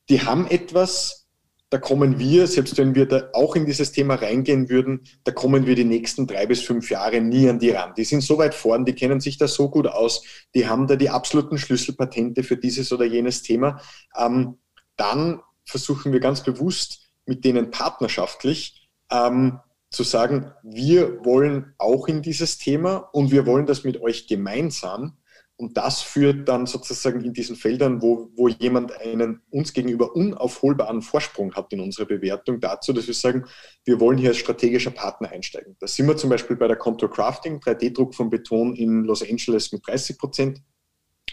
die haben etwas, da kommen wir, selbst wenn wir da auch in dieses Thema reingehen würden, da kommen wir die nächsten drei bis fünf Jahre nie an die ran. Die sind so weit vorn, die kennen sich da so gut aus, die haben da die absoluten Schlüsselpatente für dieses oder jenes Thema. Ähm, dann versuchen wir ganz bewusst mit denen partnerschaftlich ähm, zu sagen, wir wollen auch in dieses Thema und wir wollen das mit euch gemeinsam und das führt dann sozusagen in diesen Feldern, wo, wo jemand einen uns gegenüber unaufholbaren Vorsprung hat in unserer Bewertung, dazu, dass wir sagen, wir wollen hier als strategischer Partner einsteigen. Da sind wir zum Beispiel bei der Contour Crafting, 3D-Druck von Beton in Los Angeles mit 30 Prozent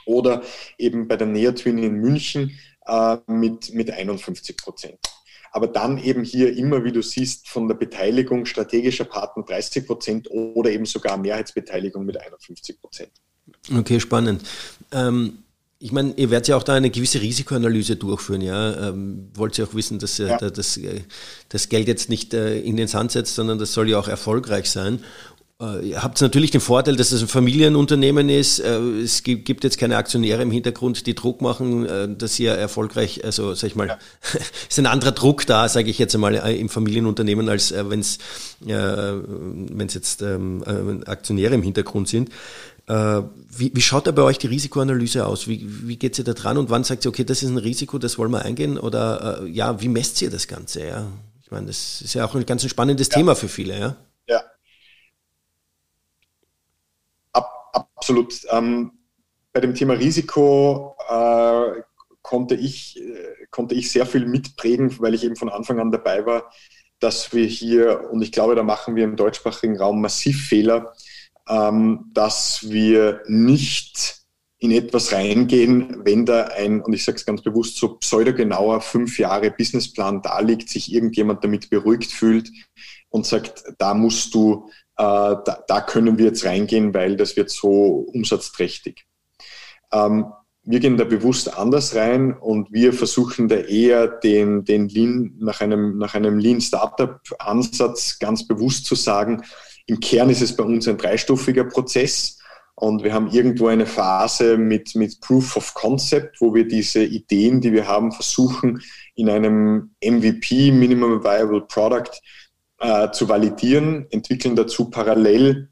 oder eben bei der Neotwin in München äh, mit, mit 51 Prozent. Aber dann eben hier immer, wie du siehst, von der Beteiligung strategischer Partner 30 Prozent oder eben sogar Mehrheitsbeteiligung mit 51 Prozent. Okay, spannend. Ähm, ich meine, ihr werdet ja auch da eine gewisse Risikoanalyse durchführen, ja. Ähm, wollt ihr auch wissen, dass äh, ja. das, äh, das Geld jetzt nicht äh, in den Sand setzt, sondern das soll ja auch erfolgreich sein. Äh, ihr habt natürlich den Vorteil, dass es ein Familienunternehmen ist. Äh, es gibt jetzt keine Aktionäre im Hintergrund, die Druck machen, äh, dass ihr erfolgreich, also sag ich mal, ja. ist ein anderer Druck da, sage ich jetzt einmal, im Familienunternehmen, als wenn es wenn es jetzt ähm, Aktionäre im Hintergrund sind. Wie, wie schaut da bei euch die Risikoanalyse aus? Wie, wie geht ihr da dran und wann sagt ihr, okay, das ist ein Risiko, das wollen wir eingehen? Oder ja, wie messt ihr das Ganze? Ja? Ich meine, das ist ja auch ein ganz spannendes ja. Thema für viele, ja? Ja. Ab, absolut. Ähm, bei dem Thema Risiko äh, konnte, ich, äh, konnte ich sehr viel mitprägen, weil ich eben von Anfang an dabei war, dass wir hier, und ich glaube, da machen wir im deutschsprachigen Raum massiv Fehler, ähm, dass wir nicht in etwas reingehen, wenn da ein, und ich sage es ganz bewusst, so pseudogenauer fünf Jahre Businessplan da liegt, sich irgendjemand damit beruhigt fühlt und sagt, da musst du, da, da, können wir jetzt reingehen, weil das wird so umsatzträchtig. Ähm, wir gehen da bewusst anders rein und wir versuchen da eher den, den Lean nach einem, nach einem Lean Startup Ansatz ganz bewusst zu sagen, im Kern ist es bei uns ein dreistufiger Prozess Und wir haben irgendwo eine Phase mit, mit Proof of Concept, wo wir diese Ideen, die wir haben, versuchen, in einem MVP, Minimum Viable Product, äh, zu validieren, entwickeln dazu parallel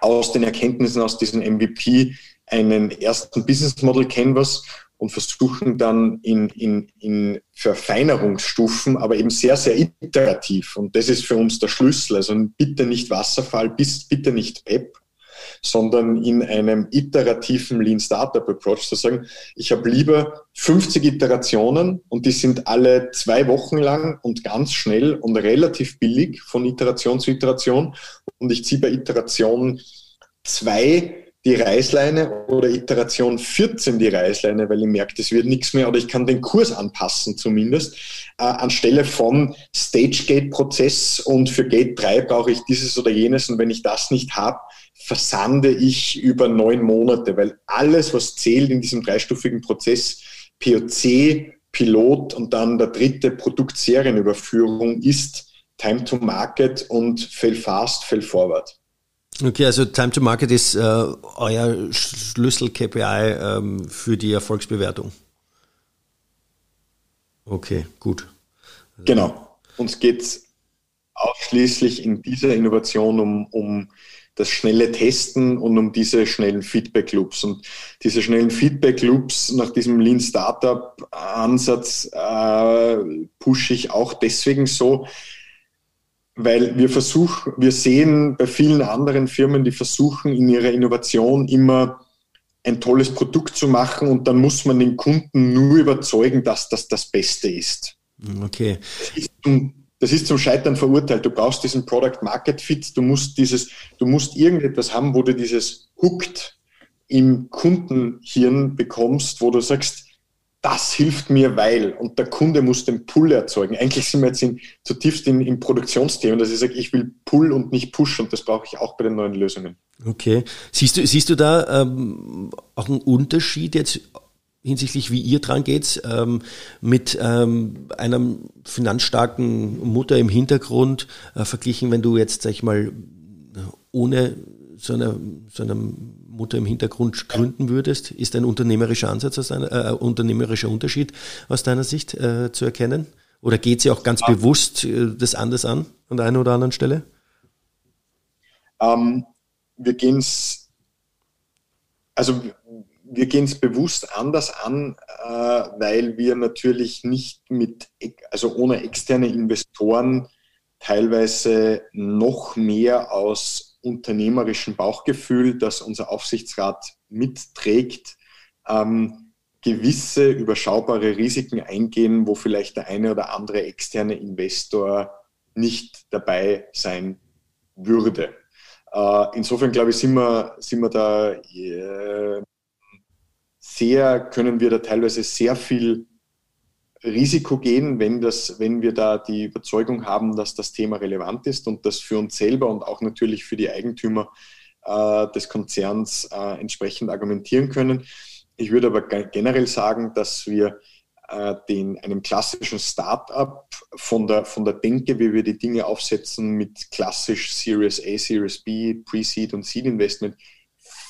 aus den Erkenntnissen aus diesem MVP einen ersten Business Model Canvas und versuchen dann in, in, in Verfeinerungsstufen, aber eben sehr, sehr iterativ. Und das ist für uns der Schlüssel. Also bitte nicht Wasserfall, bitte nicht PEP, sondern in einem iterativen Lean Startup Approach zu sagen, ich habe lieber 50 Iterationen und die sind alle zwei Wochen lang und ganz schnell und relativ billig von Iteration zu Iteration und ich ziehe bei Iteration zwei die Reißleine oder Iteration 14 die Reißleine, weil ich merke, das wird nichts mehr oder ich kann den Kurs anpassen zumindest, äh, anstelle von Stage-Gate-Prozess und für Gate 3 brauche ich dieses oder jenes und wenn ich das nicht habe, versande ich über neun Monate, weil alles, was zählt in diesem dreistufigen Prozess, POC, Pilot und dann der dritte Produktserienüberführung ist Time to Market und Fail Fast, Fail Forward. Okay, also Time to Market ist äh, euer Schlüssel-KPI ähm, für die Erfolgsbewertung. Okay, gut. Genau. Uns geht es ausschließlich in dieser Innovation um, um das schnelle Testen und um diese schnellen Feedback-Loops. Und diese schnellen Feedback-Loops nach diesem Lean Startup-Ansatz äh, pushe ich auch deswegen so, weil wir versuchen, wir sehen bei vielen anderen Firmen, die versuchen in ihrer Innovation immer ein tolles Produkt zu machen und dann muss man den Kunden nur überzeugen, dass das das Beste ist. Okay. Das ist zum, das ist zum Scheitern verurteilt. Du brauchst diesen Product Market Fit, du musst dieses, du musst irgendetwas haben, wo du dieses hooked im Kundenhirn bekommst, wo du sagst, das hilft mir, weil, und der Kunde muss den Pull erzeugen. Eigentlich sind wir jetzt in, zutiefst in, in Produktionsthemen, dass ich sage, ich will Pull und nicht Push und das brauche ich auch bei den neuen Lösungen. Okay. Siehst du, siehst du da ähm, auch einen Unterschied jetzt hinsichtlich, wie ihr dran geht, ähm, mit ähm, einer finanzstarken Mutter im Hintergrund äh, verglichen, wenn du jetzt, sag ich mal, ohne so eine, so eine Mutter im Hintergrund gründen würdest? Ist ein unternehmerischer Ansatz, aus einer, äh, unternehmerischer Unterschied aus deiner Sicht äh, zu erkennen? Oder geht sie auch ganz ja. bewusst äh, das anders an, an der einen oder anderen Stelle? Ähm, wir gehen es, also wir gehen es bewusst anders an, äh, weil wir natürlich nicht mit, also ohne externe Investoren teilweise noch mehr aus unternehmerischen Bauchgefühl, das unser Aufsichtsrat mitträgt, ähm, gewisse überschaubare Risiken eingehen, wo vielleicht der eine oder andere externe Investor nicht dabei sein würde. Äh, insofern glaube ich, sind wir, sind wir da äh, sehr, können wir da teilweise sehr viel Risiko gehen, wenn, das, wenn wir da die Überzeugung haben, dass das Thema relevant ist und das für uns selber und auch natürlich für die Eigentümer äh, des Konzerns äh, entsprechend argumentieren können. Ich würde aber generell sagen, dass wir äh, den, einem klassischen Start-up von der, von der Denke, wie wir die Dinge aufsetzen, mit klassisch Series A, Series B, Pre-Seed und Seed Investment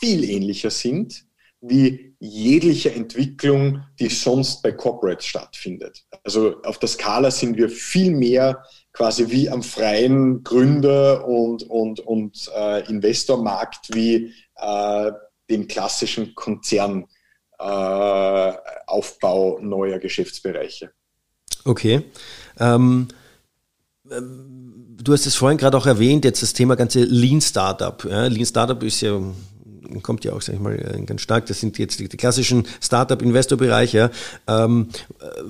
viel ähnlicher sind wie jegliche Entwicklung, die sonst bei Corporates stattfindet. Also auf der Skala sind wir viel mehr quasi wie am freien Gründer- und, und, und äh, Investormarkt wie äh, dem klassischen Konzernaufbau äh, neuer Geschäftsbereiche. Okay. Ähm, ähm, du hast es vorhin gerade auch erwähnt, jetzt das Thema ganze Lean Startup. Ja, Lean Startup ist ja kommt ja auch, sag ich mal, äh, ganz stark. Das sind jetzt die, die klassischen Startup-Investor-Bereiche. Ja. Ähm,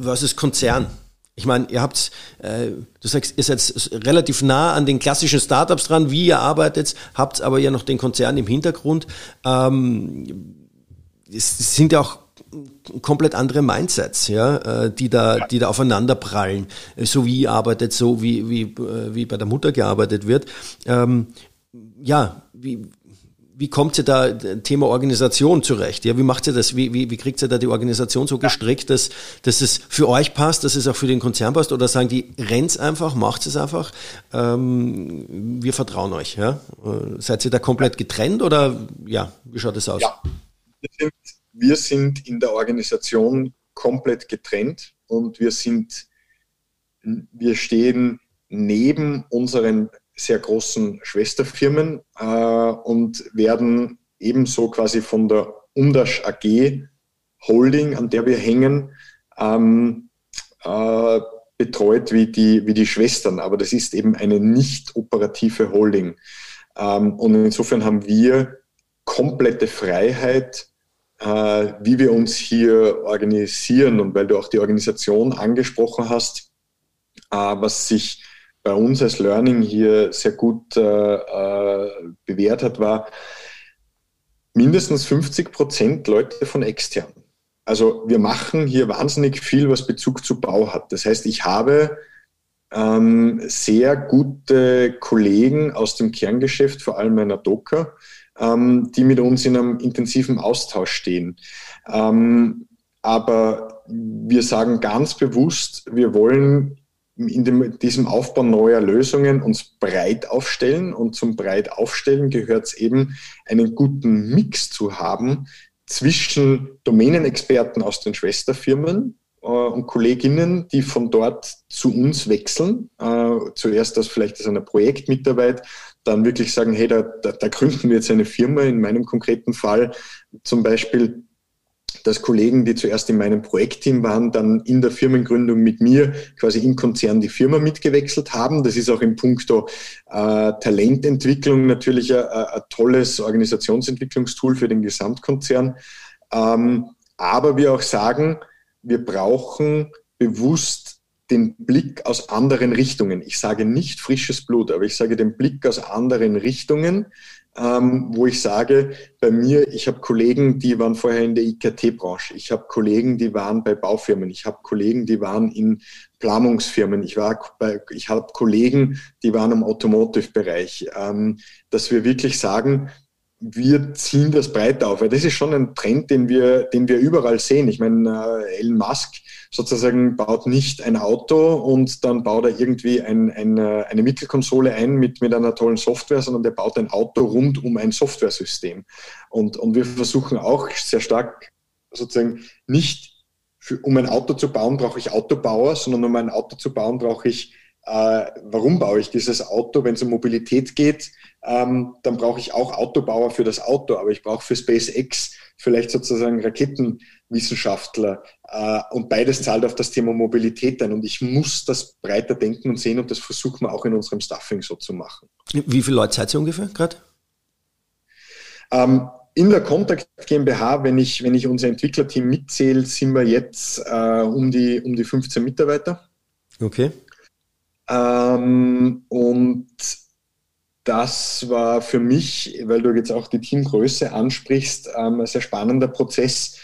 versus Konzern. Ich meine, ihr habt, äh, du sagst, ihr seid relativ nah an den klassischen Startups dran, wie ihr arbeitet, habt aber ja noch den Konzern im Hintergrund. Ähm, es sind ja auch komplett andere Mindsets, ja, äh, die da, die da aufeinander prallen. So wie ihr arbeitet, so wie, wie, äh, wie bei der Mutter gearbeitet wird. Ähm, ja, wie, wie kommt ihr da Thema Organisation zurecht? Ja, wie macht ihr das? Wie, wie, wie kriegt ihr da die Organisation so gestrickt, dass, dass es für euch passt, dass es auch für den Konzern passt? Oder sagen die, rennt's einfach, macht es einfach, ähm, wir vertrauen euch. Ja? Äh, seid ihr da komplett getrennt oder ja, wie schaut es aus? Ja, wir sind, wir sind in der Organisation komplett getrennt und wir sind, wir stehen neben unseren sehr großen Schwesterfirmen äh, und werden ebenso quasi von der Umdasch AG Holding, an der wir hängen, ähm, äh, betreut wie die, wie die Schwestern. Aber das ist eben eine nicht operative Holding. Ähm, und insofern haben wir komplette Freiheit, äh, wie wir uns hier organisieren. Und weil du auch die Organisation angesprochen hast, äh, was sich bei uns als Learning hier sehr gut äh, äh bewährt hat, war mindestens 50 Prozent Leute von extern. Also wir machen hier wahnsinnig viel, was Bezug zu Bau hat. Das heißt, ich habe ähm, sehr gute Kollegen aus dem Kerngeschäft, vor allem meiner Docker, ähm, die mit uns in einem intensiven Austausch stehen. Ähm, aber wir sagen ganz bewusst, wir wollen in dem, diesem Aufbau neuer Lösungen uns breit aufstellen. Und zum breit aufstellen gehört es eben, einen guten Mix zu haben zwischen Domänenexperten aus den Schwesterfirmen äh, und Kolleginnen, die von dort zu uns wechseln. Äh, zuerst das vielleicht als eine Projektmitarbeit, dann wirklich sagen, hey, da, da, da gründen wir jetzt eine Firma. In meinem konkreten Fall zum Beispiel dass Kollegen, die zuerst in meinem Projektteam waren, dann in der Firmengründung mit mir quasi im Konzern die Firma mitgewechselt haben. Das ist auch im Punkto äh, Talententwicklung natürlich ein, ein, tolles Organisationsentwicklungstool für den Gesamtkonzern. Ähm, aber wir auch sagen, wir brauchen bewusst den Blick aus anderen Richtungen. Ich sage nicht frisches Blut, aber ich sage den Blick aus anderen Richtungen, ähm, wo ich sage, bei mir, ich habe Kollegen, die waren vorher in der IKT-Branche, ich habe Kollegen, die waren bei Baufirmen, ich habe Kollegen, die waren in Planungsfirmen, ich, ich habe Kollegen, die waren im Automotive-Bereich, ähm, dass wir wirklich sagen, wir ziehen das breiter auf. Weil das ist schon ein Trend, den wir, den wir überall sehen. Ich meine, äh, Elon Musk sozusagen baut nicht ein Auto und dann baut er irgendwie ein, ein, eine Mittelkonsole ein mit, mit einer tollen Software, sondern der baut ein Auto rund um ein Softwaresystem. Und, und wir versuchen auch sehr stark sozusagen nicht, für, um ein Auto zu bauen, brauche ich Autobauer, sondern um ein Auto zu bauen, brauche ich äh, warum baue ich dieses Auto? Wenn es um Mobilität geht, ähm, dann brauche ich auch Autobauer für das Auto, aber ich brauche für SpaceX vielleicht sozusagen Raketenwissenschaftler. Äh, und beides zahlt auf das Thema Mobilität ein. Und ich muss das breiter denken und sehen und das versuchen wir auch in unserem Stuffing so zu machen. Wie viele Leute seid ihr ungefähr gerade? Ähm, in der Contact GmbH, wenn ich, wenn ich unser Entwicklerteam mitzähle, sind wir jetzt äh, um, die, um die 15 Mitarbeiter. Okay. Ähm, und das war für mich, weil du jetzt auch die Teamgröße ansprichst, ähm, ein sehr spannender Prozess.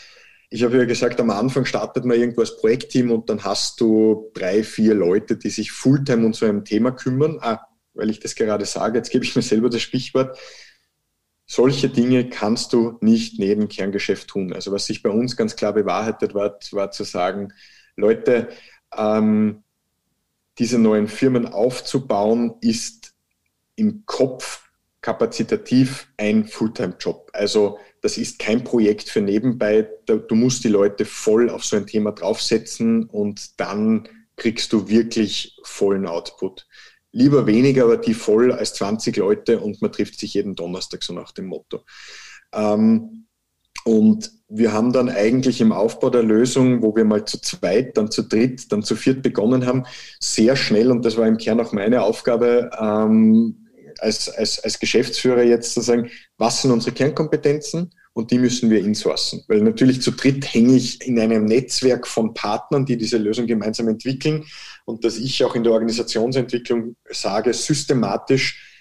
Ich habe ja gesagt, am Anfang startet man irgendwo als Projektteam und dann hast du drei, vier Leute, die sich Fulltime um so ein Thema kümmern. Ah, weil ich das gerade sage, jetzt gebe ich mir selber das Sprichwort. Solche Dinge kannst du nicht neben Kerngeschäft tun. Also was sich bei uns ganz klar bewahrheitet war, war zu sagen, Leute, ähm, diese neuen Firmen aufzubauen, ist im Kopf kapazitativ ein Fulltime-Job. Also das ist kein Projekt für nebenbei. Du musst die Leute voll auf so ein Thema draufsetzen und dann kriegst du wirklich vollen Output. Lieber weniger, aber die voll als 20 Leute und man trifft sich jeden Donnerstag so nach dem Motto. Ähm, und wir haben dann eigentlich im Aufbau der Lösung, wo wir mal zu zweit, dann zu dritt, dann zu viert begonnen haben, sehr schnell, und das war im Kern auch meine Aufgabe, ähm, als, als, als Geschäftsführer jetzt zu sagen, was sind unsere Kernkompetenzen und die müssen wir insourcen. Weil natürlich zu dritt hänge ich in einem Netzwerk von Partnern, die diese Lösung gemeinsam entwickeln und dass ich auch in der Organisationsentwicklung sage, systematisch,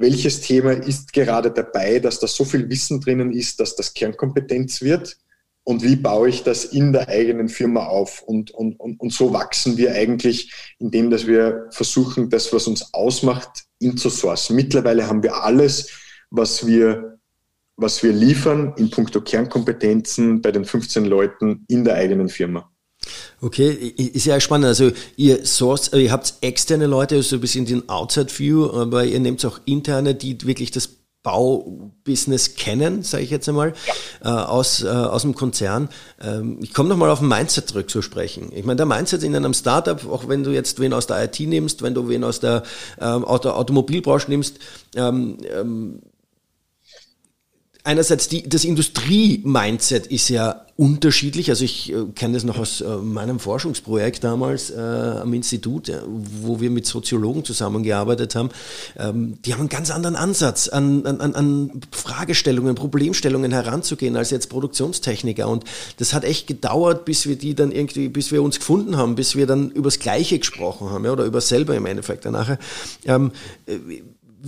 welches Thema ist gerade dabei, dass da so viel Wissen drinnen ist, dass das Kernkompetenz wird und wie baue ich das in der eigenen Firma auf. Und, und, und, und so wachsen wir eigentlich, indem dass wir versuchen, das, was uns ausmacht, inzusourcen. Mittlerweile haben wir alles, was wir was wir liefern in puncto Kernkompetenzen bei den 15 Leuten in der eigenen Firma. Okay, ist ja spannend. Also ihr source, äh, ihr habt externe Leute, so also ein bisschen den Outside View, aber ihr nehmt auch interne, die wirklich das Baubusiness kennen, sage ich jetzt einmal, ja. äh, aus, äh, aus dem Konzern. Ähm, ich komme nochmal auf den Mindset zurück zu sprechen. Ich meine, der Mindset in einem Startup, auch wenn du jetzt wen aus der IT nimmst, wenn du wen aus der, ähm, Automobilbranche nimmst, ähm, ähm, einerseits die, das Industrie-Mindset ist ja unterschiedlich. Also ich äh, kenne das noch aus äh, meinem Forschungsprojekt damals äh, am Institut, ja, wo wir mit Soziologen zusammengearbeitet haben. Ähm, die haben einen ganz anderen Ansatz an, an, an Fragestellungen, Problemstellungen heranzugehen als jetzt Produktionstechniker. Und das hat echt gedauert, bis wir die dann irgendwie, bis wir uns gefunden haben, bis wir dann übers Gleiche gesprochen haben ja, oder über selber im Endeffekt danach. Ähm, äh,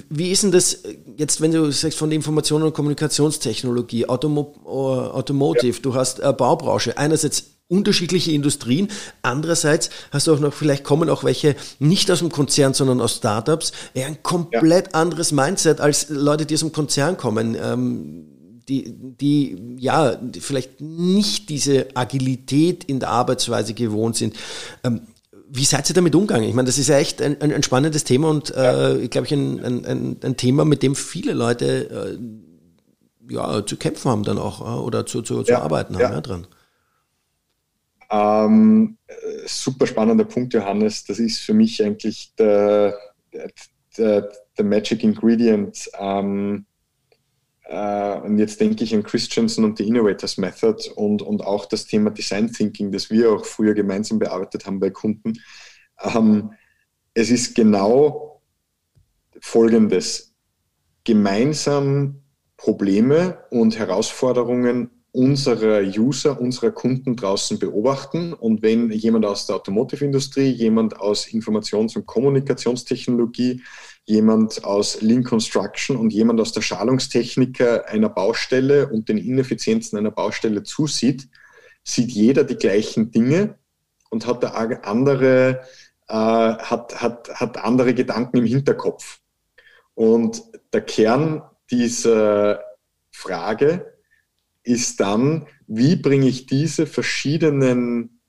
wie ist denn das jetzt, wenn du sagst von der Information- und Kommunikationstechnologie, Automo äh, Automotive, ja. du hast äh, Baubranche, einerseits unterschiedliche Industrien, andererseits hast du auch noch, vielleicht kommen auch welche nicht aus dem Konzern, sondern aus Startups, eher ein komplett ja. anderes Mindset als Leute, die aus dem Konzern kommen. Ähm, die, die ja vielleicht nicht diese Agilität in der Arbeitsweise gewohnt sind. Ähm, wie seid ihr damit umgegangen? Ich meine, das ist ja echt ein, ein, spannendes Thema und äh, ich glaube ich ein, ein, ein, Thema, mit dem viele Leute äh, ja, zu kämpfen haben dann auch äh, oder zu, zu, zu ja, arbeiten haben ja. Ja, dran. Ähm, super spannender Punkt, Johannes. Das ist für mich eigentlich der, der, der Magic Ingredient. Ähm, äh, und jetzt denke ich an Christensen und die Innovators Method und, und auch das Thema Design Thinking, das wir auch früher gemeinsam bearbeitet haben bei Kunden. Ähm, es ist genau Folgendes. Gemeinsam Probleme und Herausforderungen unserer User, unserer Kunden draußen beobachten. Und wenn jemand aus der Automotive-Industrie, jemand aus Informations- und Kommunikationstechnologie, jemand aus Lean Construction und jemand aus der Schalungstechniker einer Baustelle und den Ineffizienzen einer Baustelle zusieht, sieht jeder die gleichen Dinge und hat andere, äh, hat, hat, hat andere Gedanken im Hinterkopf. Und der Kern dieser Frage ist dann, wie bringe ich diese verschiedenen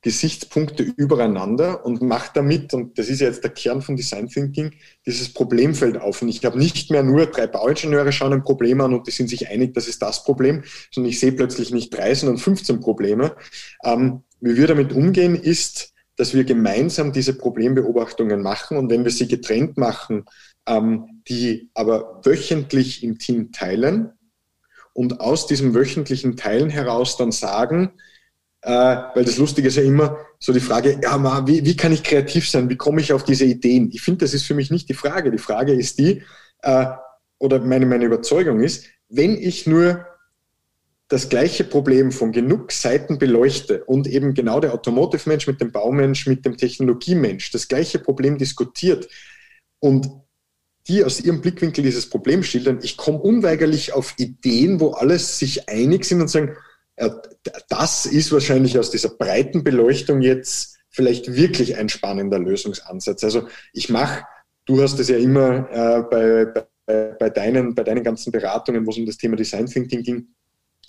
Gesichtspunkte übereinander und mache damit, und das ist jetzt der Kern von Design Thinking, dieses Problemfeld auf. Und ich habe nicht mehr nur drei Bauingenieure schauen ein Problem an und die sind sich einig, das ist das Problem, sondern ich sehe plötzlich nicht drei, sondern 15 Probleme. Ähm, wie wir damit umgehen, ist, dass wir gemeinsam diese Problembeobachtungen machen und wenn wir sie getrennt machen, ähm, die aber wöchentlich im Team teilen und aus diesem wöchentlichen Teilen heraus dann sagen, äh, weil das Lustige ist ja immer so die Frage, ja, ma, wie, wie kann ich kreativ sein? Wie komme ich auf diese Ideen? Ich finde, das ist für mich nicht die Frage. Die Frage ist die, äh, oder meine, meine Überzeugung ist, wenn ich nur das gleiche Problem von genug Seiten beleuchte und eben genau der Automotive-Mensch mit dem Baumensch, mit dem Technologiemensch das gleiche Problem diskutiert und die aus ihrem Blickwinkel dieses Problem schildern, ich komme unweigerlich auf Ideen, wo alles sich einig sind und sagen, das ist wahrscheinlich aus dieser breiten Beleuchtung jetzt vielleicht wirklich ein spannender Lösungsansatz. Also ich mache, du hast es ja immer äh, bei, bei, bei, deinen, bei deinen ganzen Beratungen, wo es um das Thema Design Thinking ging,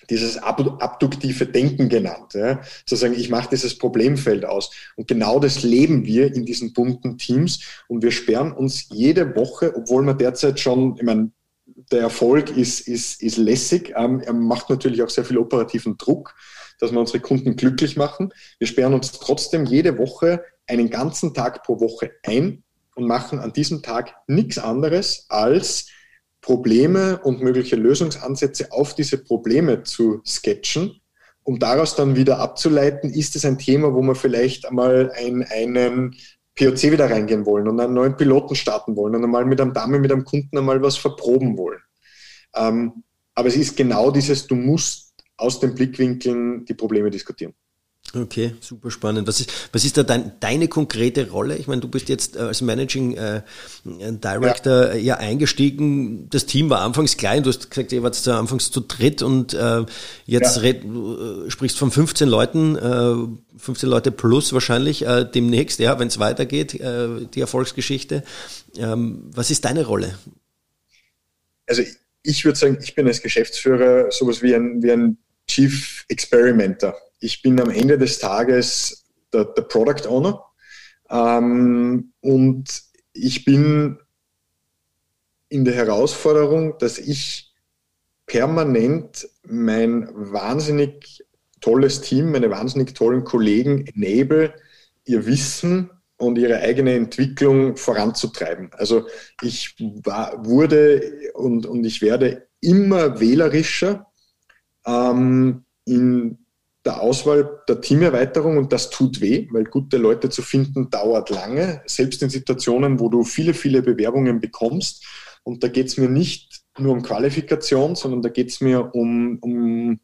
dieses abduktive Denken genannt. Ja? Zu ich mache dieses Problemfeld aus. Und genau das leben wir in diesen bunten Teams. Und wir sperren uns jede Woche, obwohl wir derzeit schon, ich meine, der Erfolg ist, ist, ist lässig. Ähm, er macht natürlich auch sehr viel operativen Druck, dass wir unsere Kunden glücklich machen. Wir sperren uns trotzdem jede Woche einen ganzen Tag pro Woche ein und machen an diesem Tag nichts anderes als Probleme und mögliche Lösungsansätze auf diese Probleme zu sketchen, um daraus dann wieder abzuleiten, ist es ein Thema, wo man vielleicht einmal ein, einen POC wieder reingehen wollen und einen neuen Piloten starten wollen und einmal mit einem Dame, mit einem Kunden einmal was verproben wollen. Ähm, aber es ist genau dieses, du musst aus den Blickwinkeln die Probleme diskutieren. Okay, super spannend. Was ist, was ist da dein, deine konkrete Rolle? Ich meine, du bist jetzt äh, als Managing äh, Director ja. ja. eingestiegen. Das Team war anfangs klein. Du hast gesagt, ihr wart zu anfangs zu dritt und äh, jetzt ja. red, äh, sprichst von 15 Leuten, äh, 15 Leute plus wahrscheinlich äh, demnächst, ja, wenn es weitergeht, äh, die Erfolgsgeschichte. Ähm, was ist deine Rolle? Also ich würde sagen, ich bin als Geschäftsführer sowas wie ein, wie ein Chief Experimenter. Ich bin am Ende des Tages der, der Product Owner ähm, und ich bin in der Herausforderung, dass ich permanent mein wahnsinnig tolles Team, meine wahnsinnig tollen Kollegen enable, ihr Wissen und ihre eigene Entwicklung voranzutreiben. Also ich war, wurde und, und ich werde immer wählerischer ähm, in der Auswahl der Teamerweiterung und das tut weh, weil gute Leute zu finden dauert lange, selbst in Situationen, wo du viele, viele Bewerbungen bekommst. Und da geht es mir nicht nur um Qualifikation, sondern da geht es mir um, um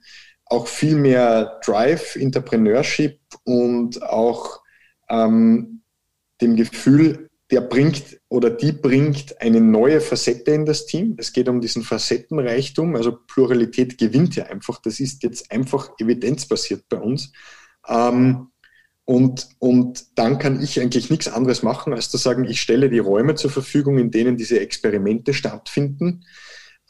auch viel mehr Drive, Entrepreneurship und auch ähm, dem Gefühl, der bringt oder die bringt eine neue Facette in das Team. Es geht um diesen Facettenreichtum, also Pluralität gewinnt ja einfach. Das ist jetzt einfach evidenzbasiert bei uns. Ähm, und, und dann kann ich eigentlich nichts anderes machen, als zu sagen, ich stelle die Räume zur Verfügung, in denen diese Experimente stattfinden.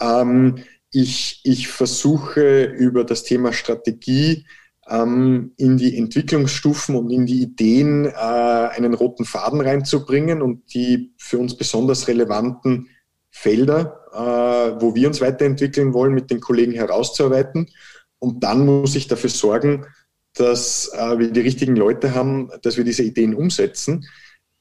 Ähm, ich, ich versuche über das Thema Strategie ähm, in die Entwicklungsstufen und in die Ideen äh, einen roten Faden reinzubringen und die für uns besonders relevanten Felder, äh, wo wir uns weiterentwickeln wollen, mit den Kollegen herauszuarbeiten. Und dann muss ich dafür sorgen, dass äh, wir die richtigen Leute haben, dass wir diese Ideen umsetzen.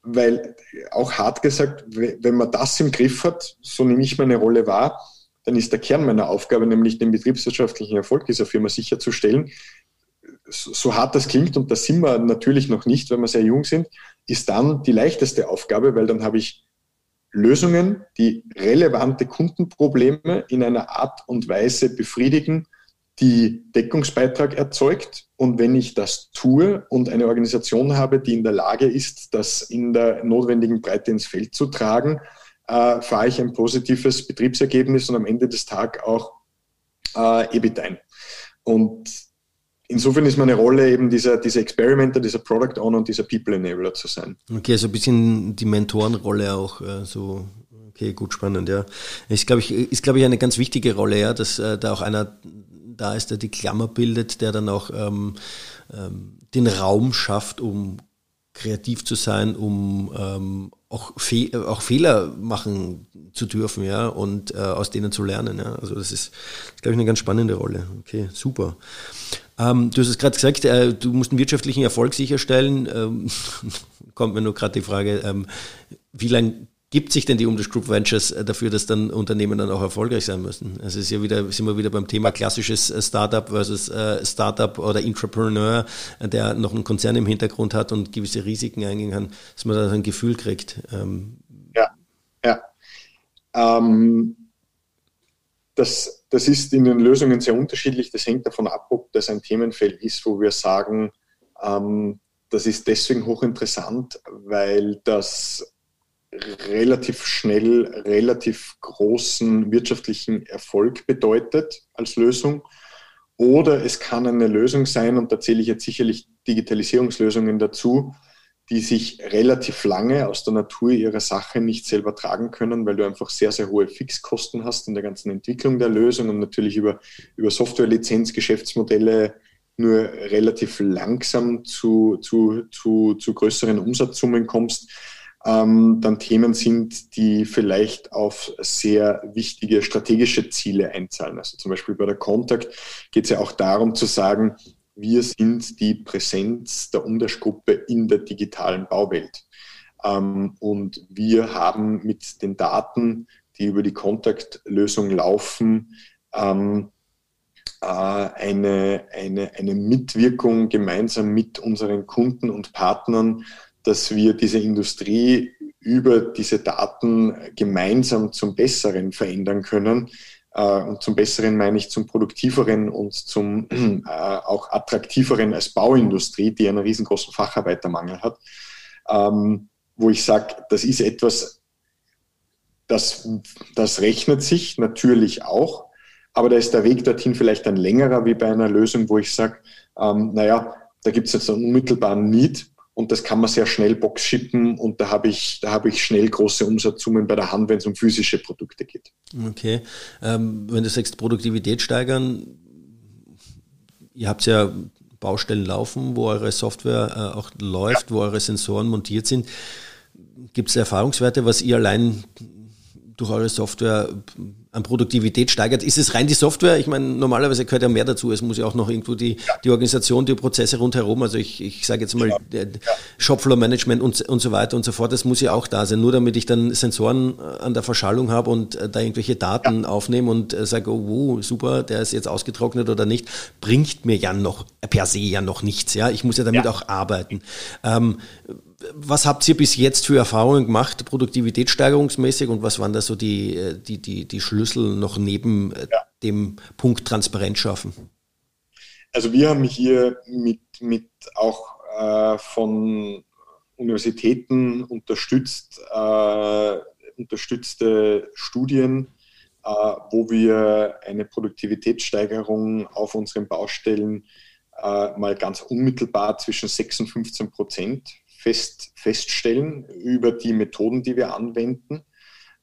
Weil auch hart gesagt, wenn man das im Griff hat, so nehme ich meine Rolle wahr, dann ist der Kern meiner Aufgabe, nämlich den betriebswirtschaftlichen Erfolg dieser Firma sicherzustellen, so hart das klingt, und das sind wir natürlich noch nicht, wenn wir sehr jung sind, ist dann die leichteste Aufgabe, weil dann habe ich Lösungen, die relevante Kundenprobleme in einer Art und Weise befriedigen, die Deckungsbeitrag erzeugt. Und wenn ich das tue und eine Organisation habe, die in der Lage ist, das in der notwendigen Breite ins Feld zu tragen, äh, fahre ich ein positives Betriebsergebnis und am Ende des Tages auch äh, EBIT ein. Und insofern ist meine Rolle eben dieser, dieser Experimenter, dieser Product Owner und dieser People Enabler zu sein. Okay, also ein bisschen die Mentorenrolle auch äh, so. Okay, gut, spannend, ja. Ist, glaube ich, ist, glaube ich, eine ganz wichtige Rolle, ja, dass äh, da auch einer da ist, der die Klammer bildet, der dann auch ähm, ähm, den Raum schafft, um kreativ zu sein, um ähm, auch, Fe auch Fehler machen zu dürfen, ja, und äh, aus denen zu lernen. Ja. Also das ist, glaube ich, eine ganz spannende Rolle. Okay, super. Ähm, du hast es gerade gesagt, äh, du musst einen wirtschaftlichen Erfolg sicherstellen. Ähm, kommt mir nur gerade die Frage, ähm, wie lange gibt sich denn die Umdash Group Ventures äh, dafür, dass dann Unternehmen dann auch erfolgreich sein müssen? Also ist ja wieder, sind wir wieder beim Thema klassisches äh, Startup versus äh, Startup oder Entrepreneur, der noch einen Konzern im Hintergrund hat und gewisse Risiken eingehen kann, dass man da ein Gefühl kriegt. Ähm, ja, ja. Ähm, das, das ist in den Lösungen sehr unterschiedlich. Das hängt davon ab, ob das ein Themenfeld ist, wo wir sagen, ähm, das ist deswegen hochinteressant, weil das relativ schnell relativ großen wirtschaftlichen Erfolg bedeutet als Lösung. Oder es kann eine Lösung sein, und da zähle ich jetzt sicherlich Digitalisierungslösungen dazu, die sich relativ lange aus der Natur ihrer Sache nicht selber tragen können, weil du einfach sehr, sehr hohe Fixkosten hast in der ganzen Entwicklung der Lösung und natürlich über, über Software-Lizenz-Geschäftsmodelle nur relativ langsam zu, zu, zu, zu größeren Umsatzsummen kommst, ähm, dann Themen sind, die vielleicht auf sehr wichtige strategische Ziele einzahlen. Also zum Beispiel bei der Contact geht es ja auch darum zu sagen, wir sind die Präsenz der Umdash-Gruppe in der digitalen Bauwelt. Ähm, und wir haben mit den Daten, die über die Kontaktlösung laufen, ähm, äh, eine, eine, eine Mitwirkung gemeinsam mit unseren Kunden und Partnern, dass wir diese Industrie über diese Daten gemeinsam zum Besseren verändern können, und zum Besseren meine ich zum produktiveren und zum äh, auch attraktiveren als Bauindustrie, die einen riesengroßen Facharbeitermangel hat, ähm, wo ich sage, das ist etwas, das, das rechnet sich natürlich auch, aber da ist der Weg dorthin vielleicht ein längerer wie bei einer Lösung, wo ich sage, ähm, naja, da gibt es jetzt einen unmittelbaren Need, und das kann man sehr schnell box shippen und da habe ich, da habe ich schnell große Umsatzsummen bei der Hand, wenn es um physische Produkte geht. Okay. Ähm, wenn du sagst, Produktivität steigern, ihr habt ja Baustellen laufen, wo eure Software äh, auch läuft, ja. wo eure Sensoren montiert sind. Gibt es Erfahrungswerte, was ihr allein durch eure Software an Produktivität steigert. Ist es rein die Software? Ich meine, normalerweise gehört ja mehr dazu. Es muss ja auch noch irgendwo die, ja. die Organisation, die Prozesse rundherum, also ich, ich sage jetzt mal ja. Ja. Shopfloor-Management und, und so weiter und so fort, das muss ja auch da sein. Nur damit ich dann Sensoren äh, an der Verschallung habe und äh, da irgendwelche Daten aufnehme und äh, sage, oh, wow, super, der ist jetzt ausgetrocknet oder nicht, bringt mir ja noch per se ja noch nichts. Ja, Ich muss ja damit auch arbeiten. Ähm, was habt ihr bis jetzt für Erfahrungen gemacht, produktivitätssteigerungsmäßig und was waren da so die, äh, die, die, die Schlüssel noch neben äh, ja. dem Punkt Transparenz schaffen? Also wir haben hier mit, mit auch äh, von Universitäten unterstützt, äh, unterstützte Studien, äh, wo wir eine Produktivitätssteigerung auf unseren Baustellen äh, mal ganz unmittelbar zwischen 6 und 15 Prozent fest, feststellen über die Methoden, die wir anwenden.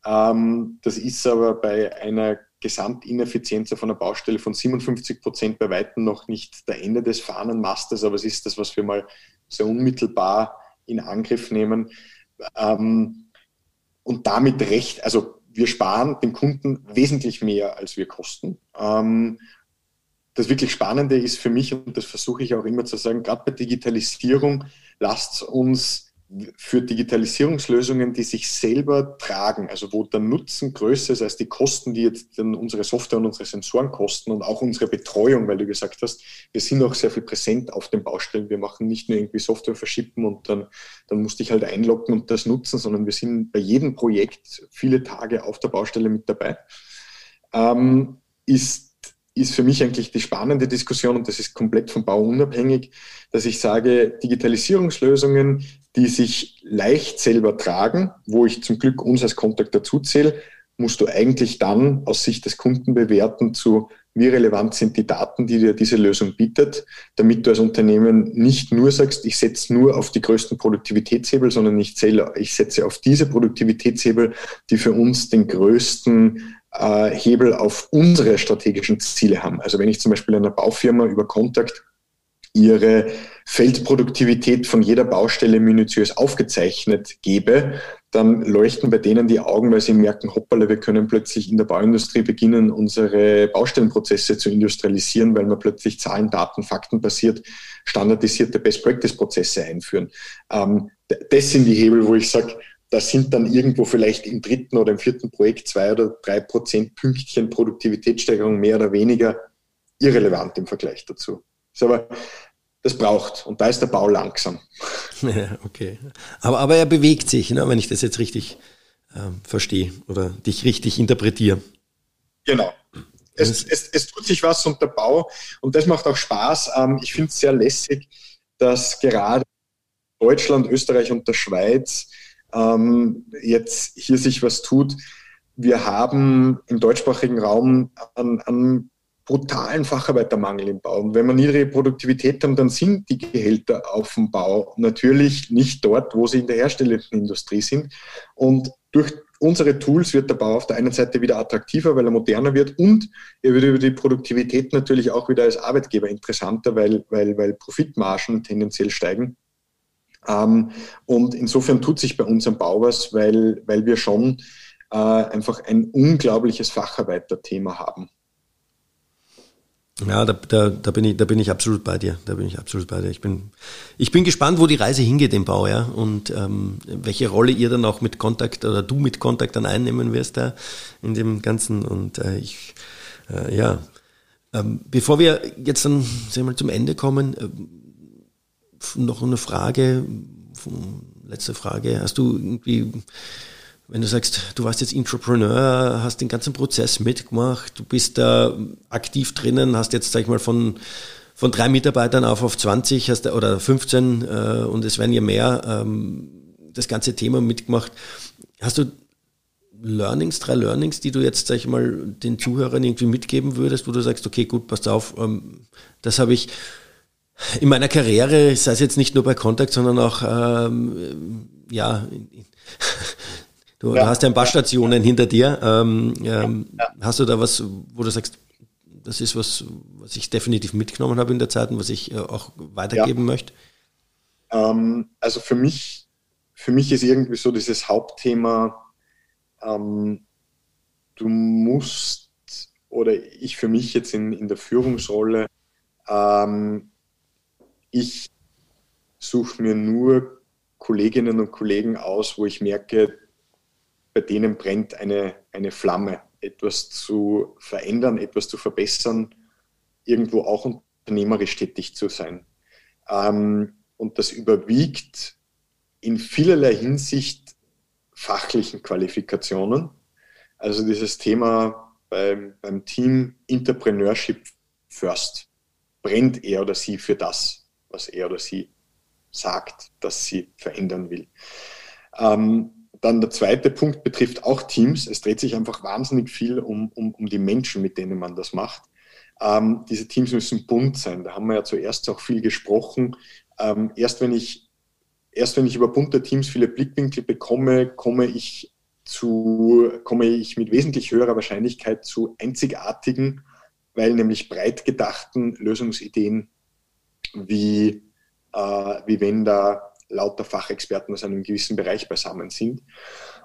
Ähm, das ist aber bei einer Gesamtineffizienz auf einer Baustelle von 57 Prozent bei weitem noch nicht der Ende des Fahnenmastes, aber es ist das, was wir mal sehr unmittelbar in Angriff nehmen. Ähm, und damit recht, also wir sparen dem Kunden wesentlich mehr, als wir kosten. Ähm, das wirklich Spannende ist für mich, und das versuche ich auch immer zu sagen, gerade bei Digitalisierung, lasst uns für Digitalisierungslösungen, die sich selber tragen, also wo der Nutzen größer ist als die Kosten, die jetzt dann unsere Software und unsere Sensoren kosten und auch unsere Betreuung, weil du gesagt hast, wir sind auch sehr viel präsent auf den Baustellen. Wir machen nicht nur irgendwie Software verschippen und dann, dann musst du dich halt einloggen und das nutzen, sondern wir sind bei jedem Projekt viele Tage auf der Baustelle mit dabei. Ähm, ist ist für mich eigentlich die spannende Diskussion und das ist komplett vom Bau unabhängig, dass ich sage, Digitalisierungslösungen, die sich leicht selber tragen, wo ich zum Glück uns als Kontakt dazu zähle, musst du eigentlich dann aus Sicht des Kunden bewerten zu, wie relevant sind die Daten, die dir diese Lösung bietet, damit du als Unternehmen nicht nur sagst, ich setze nur auf die größten Produktivitätshebel, sondern ich, zähle, ich setze auf diese Produktivitätshebel, die für uns den größten äh, Hebel auf unsere strategischen Ziele haben. Also wenn ich zum Beispiel einer Baufirma über Kontakt ihre Feldproduktivität von jeder Baustelle minutiös aufgezeichnet gebe, dann leuchten bei denen die Augen, weil sie merken, hoppala, wir können plötzlich in der Bauindustrie beginnen, unsere Baustellenprozesse zu industrialisieren, weil wir plötzlich Zahlen, Daten, Fakten basiert standardisierte Best-Practice-Prozesse einführen. Ähm, das sind die Hebel, wo ich sage, das sind dann irgendwo vielleicht im dritten oder im vierten Projekt zwei oder drei Prozent Pünktchen Produktivitätssteigerung mehr oder weniger irrelevant im Vergleich dazu. Ist aber das braucht und da ist der Bau langsam. Ja, okay. Aber, aber er bewegt sich, ne, wenn ich das jetzt richtig ähm, verstehe oder dich richtig interpretiere. Genau. Es, es, es, tut sich was und der Bau und das macht auch Spaß. Ähm, ich finde es sehr lässig, dass gerade Deutschland, Österreich und der Schweiz ähm, jetzt hier sich was tut. Wir haben im deutschsprachigen Raum einen, einen brutalen Facharbeitermangel im Bau. Und wenn wir niedrige Produktivität haben, dann sind die Gehälter auf dem Bau natürlich nicht dort, wo sie in der herstellenden Industrie sind. Und durch unsere Tools wird der Bau auf der einen Seite wieder attraktiver, weil er moderner wird und er wird über die Produktivität natürlich auch wieder als Arbeitgeber interessanter, weil, weil, weil Profitmargen tendenziell steigen. Ähm, und insofern tut sich bei uns am Bau was, weil, weil wir schon äh, einfach ein unglaubliches Facharbeiterthema haben. Ja, da, da, da, bin ich, da bin ich absolut bei dir. Da bin ich absolut bei dir. Ich bin, ich bin gespannt, wo die Reise hingeht im Bau, ja, und ähm, welche Rolle ihr dann auch mit Kontakt oder du mit Kontakt dann einnehmen wirst da in dem Ganzen. Und äh, ich, äh, ja, ähm, bevor wir jetzt dann wir mal, zum Ende kommen, äh, noch eine Frage, letzte Frage. Hast du irgendwie, wenn du sagst, du warst jetzt Entrepreneur, hast den ganzen Prozess mitgemacht, du bist da aktiv drinnen, hast jetzt, sag ich mal, von, von drei Mitarbeitern auf auf 20 hast, oder 15 äh, und es werden ja mehr, ähm, das ganze Thema mitgemacht. Hast du Learnings, drei Learnings, die du jetzt, sag ich mal, den Zuhörern irgendwie mitgeben würdest, wo du sagst, okay, gut, passt auf, ähm, das habe ich in meiner Karriere, sei es jetzt nicht nur bei Kontakt, sondern auch ähm, ja, Du, ja. hast ja ein paar Stationen hinter dir. Ähm, ähm, ja. Hast du da was, wo du sagst, das ist was, was ich definitiv mitgenommen habe in der Zeit und was ich äh, auch weitergeben möchte? Ähm, also für mich, für mich ist irgendwie so dieses Hauptthema, ähm, du musst, oder ich für mich jetzt in, in der Führungsrolle, ähm, ich suche mir nur Kolleginnen und Kollegen aus, wo ich merke, bei denen brennt eine, eine Flamme, etwas zu verändern, etwas zu verbessern, irgendwo auch unternehmerisch tätig zu sein. Ähm, und das überwiegt in vielerlei Hinsicht fachlichen Qualifikationen. Also dieses Thema beim, beim Team Entrepreneurship First. Brennt er oder sie für das, was er oder sie sagt, dass sie verändern will. Ähm, dann der zweite Punkt betrifft auch Teams. Es dreht sich einfach wahnsinnig viel um, um, um die Menschen, mit denen man das macht. Ähm, diese Teams müssen bunt sein. Da haben wir ja zuerst auch viel gesprochen. Ähm, erst, wenn ich, erst wenn ich über bunte Teams viele Blickwinkel bekomme, komme ich, zu, komme ich mit wesentlich höherer Wahrscheinlichkeit zu einzigartigen, weil nämlich breit gedachten Lösungsideen wie äh, wie wenn da lauter Fachexperten aus einem gewissen Bereich beisammen sind.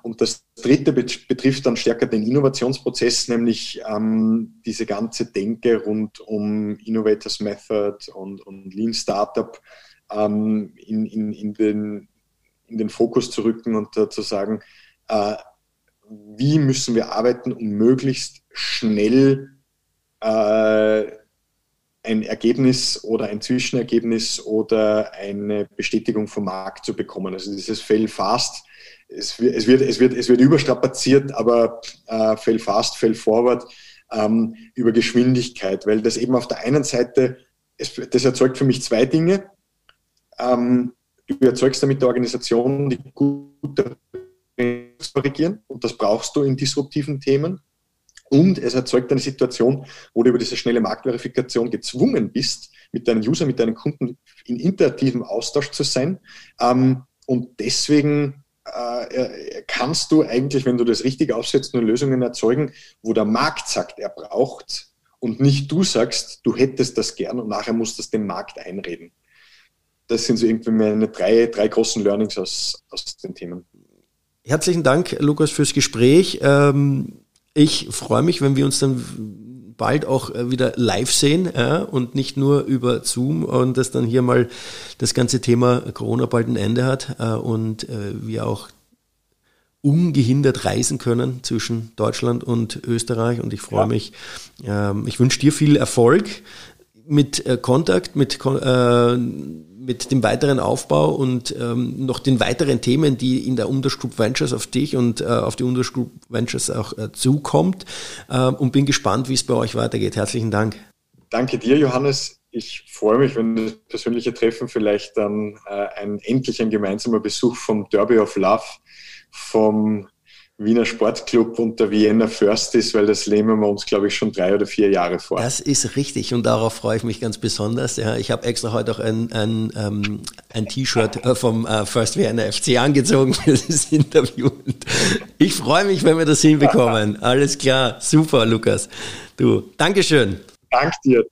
Und das dritte betrifft dann stärker den Innovationsprozess, nämlich ähm, diese ganze Denke rund um Innovators Method und, und Lean Startup ähm, in, in, in, den, in den Fokus zu rücken und äh, zu sagen, äh, wie müssen wir arbeiten, um möglichst schnell äh, ein Ergebnis oder ein Zwischenergebnis oder eine Bestätigung vom Markt zu bekommen. Also dieses Fail fast, es wird, es wird, es wird, es wird überstrapaziert, aber äh, Fail fast, Fail forward ähm, über Geschwindigkeit, weil das eben auf der einen Seite, es, das erzeugt für mich zwei Dinge. Ähm, du erzeugst damit der Organisation die gute korrigieren und das brauchst du in disruptiven Themen. Und es erzeugt eine Situation, wo du über diese schnelle Marktverifikation gezwungen bist, mit deinen User, mit deinen Kunden in interaktivem Austausch zu sein. Ähm, und deswegen äh, kannst du eigentlich, wenn du das richtig aufsetzt, nur Lösungen erzeugen, wo der Markt sagt, er braucht und nicht du sagst, du hättest das gern und nachher musst du das dem Markt einreden. Das sind so irgendwie meine drei, drei großen Learnings aus, aus den Themen. Herzlichen Dank, Lukas, fürs Gespräch. Ähm ich freue mich, wenn wir uns dann bald auch äh, wieder live sehen ja, und nicht nur über Zoom und dass dann hier mal das ganze Thema Corona bald ein Ende hat äh, und äh, wir auch ungehindert reisen können zwischen Deutschland und Österreich und ich freue ja. mich. Ähm, ich wünsche dir viel Erfolg mit äh, Kontakt, mit äh, mit dem weiteren Aufbau und ähm, noch den weiteren Themen, die in der Unders Group Ventures auf dich und äh, auf die Unders Group Ventures auch äh, zukommt äh, und bin gespannt, wie es bei euch weitergeht. Herzlichen Dank. Danke dir, Johannes. Ich freue mich, wenn das persönliche Treffen vielleicht dann äh, ein endlich ein gemeinsamer Besuch vom Derby of Love, vom Wiener Sportclub und der Vienna First ist, weil das nehmen wir uns, glaube ich, schon drei oder vier Jahre vor. Das ist richtig und darauf freue ich mich ganz besonders. Ja, ich habe extra heute auch ein, ein, ähm, ein T-Shirt äh, vom äh, First Vienna FC angezogen für das Interview. Und ich freue mich, wenn wir das hinbekommen. Alles klar, super, Lukas. Du, Dankeschön. Dank dir.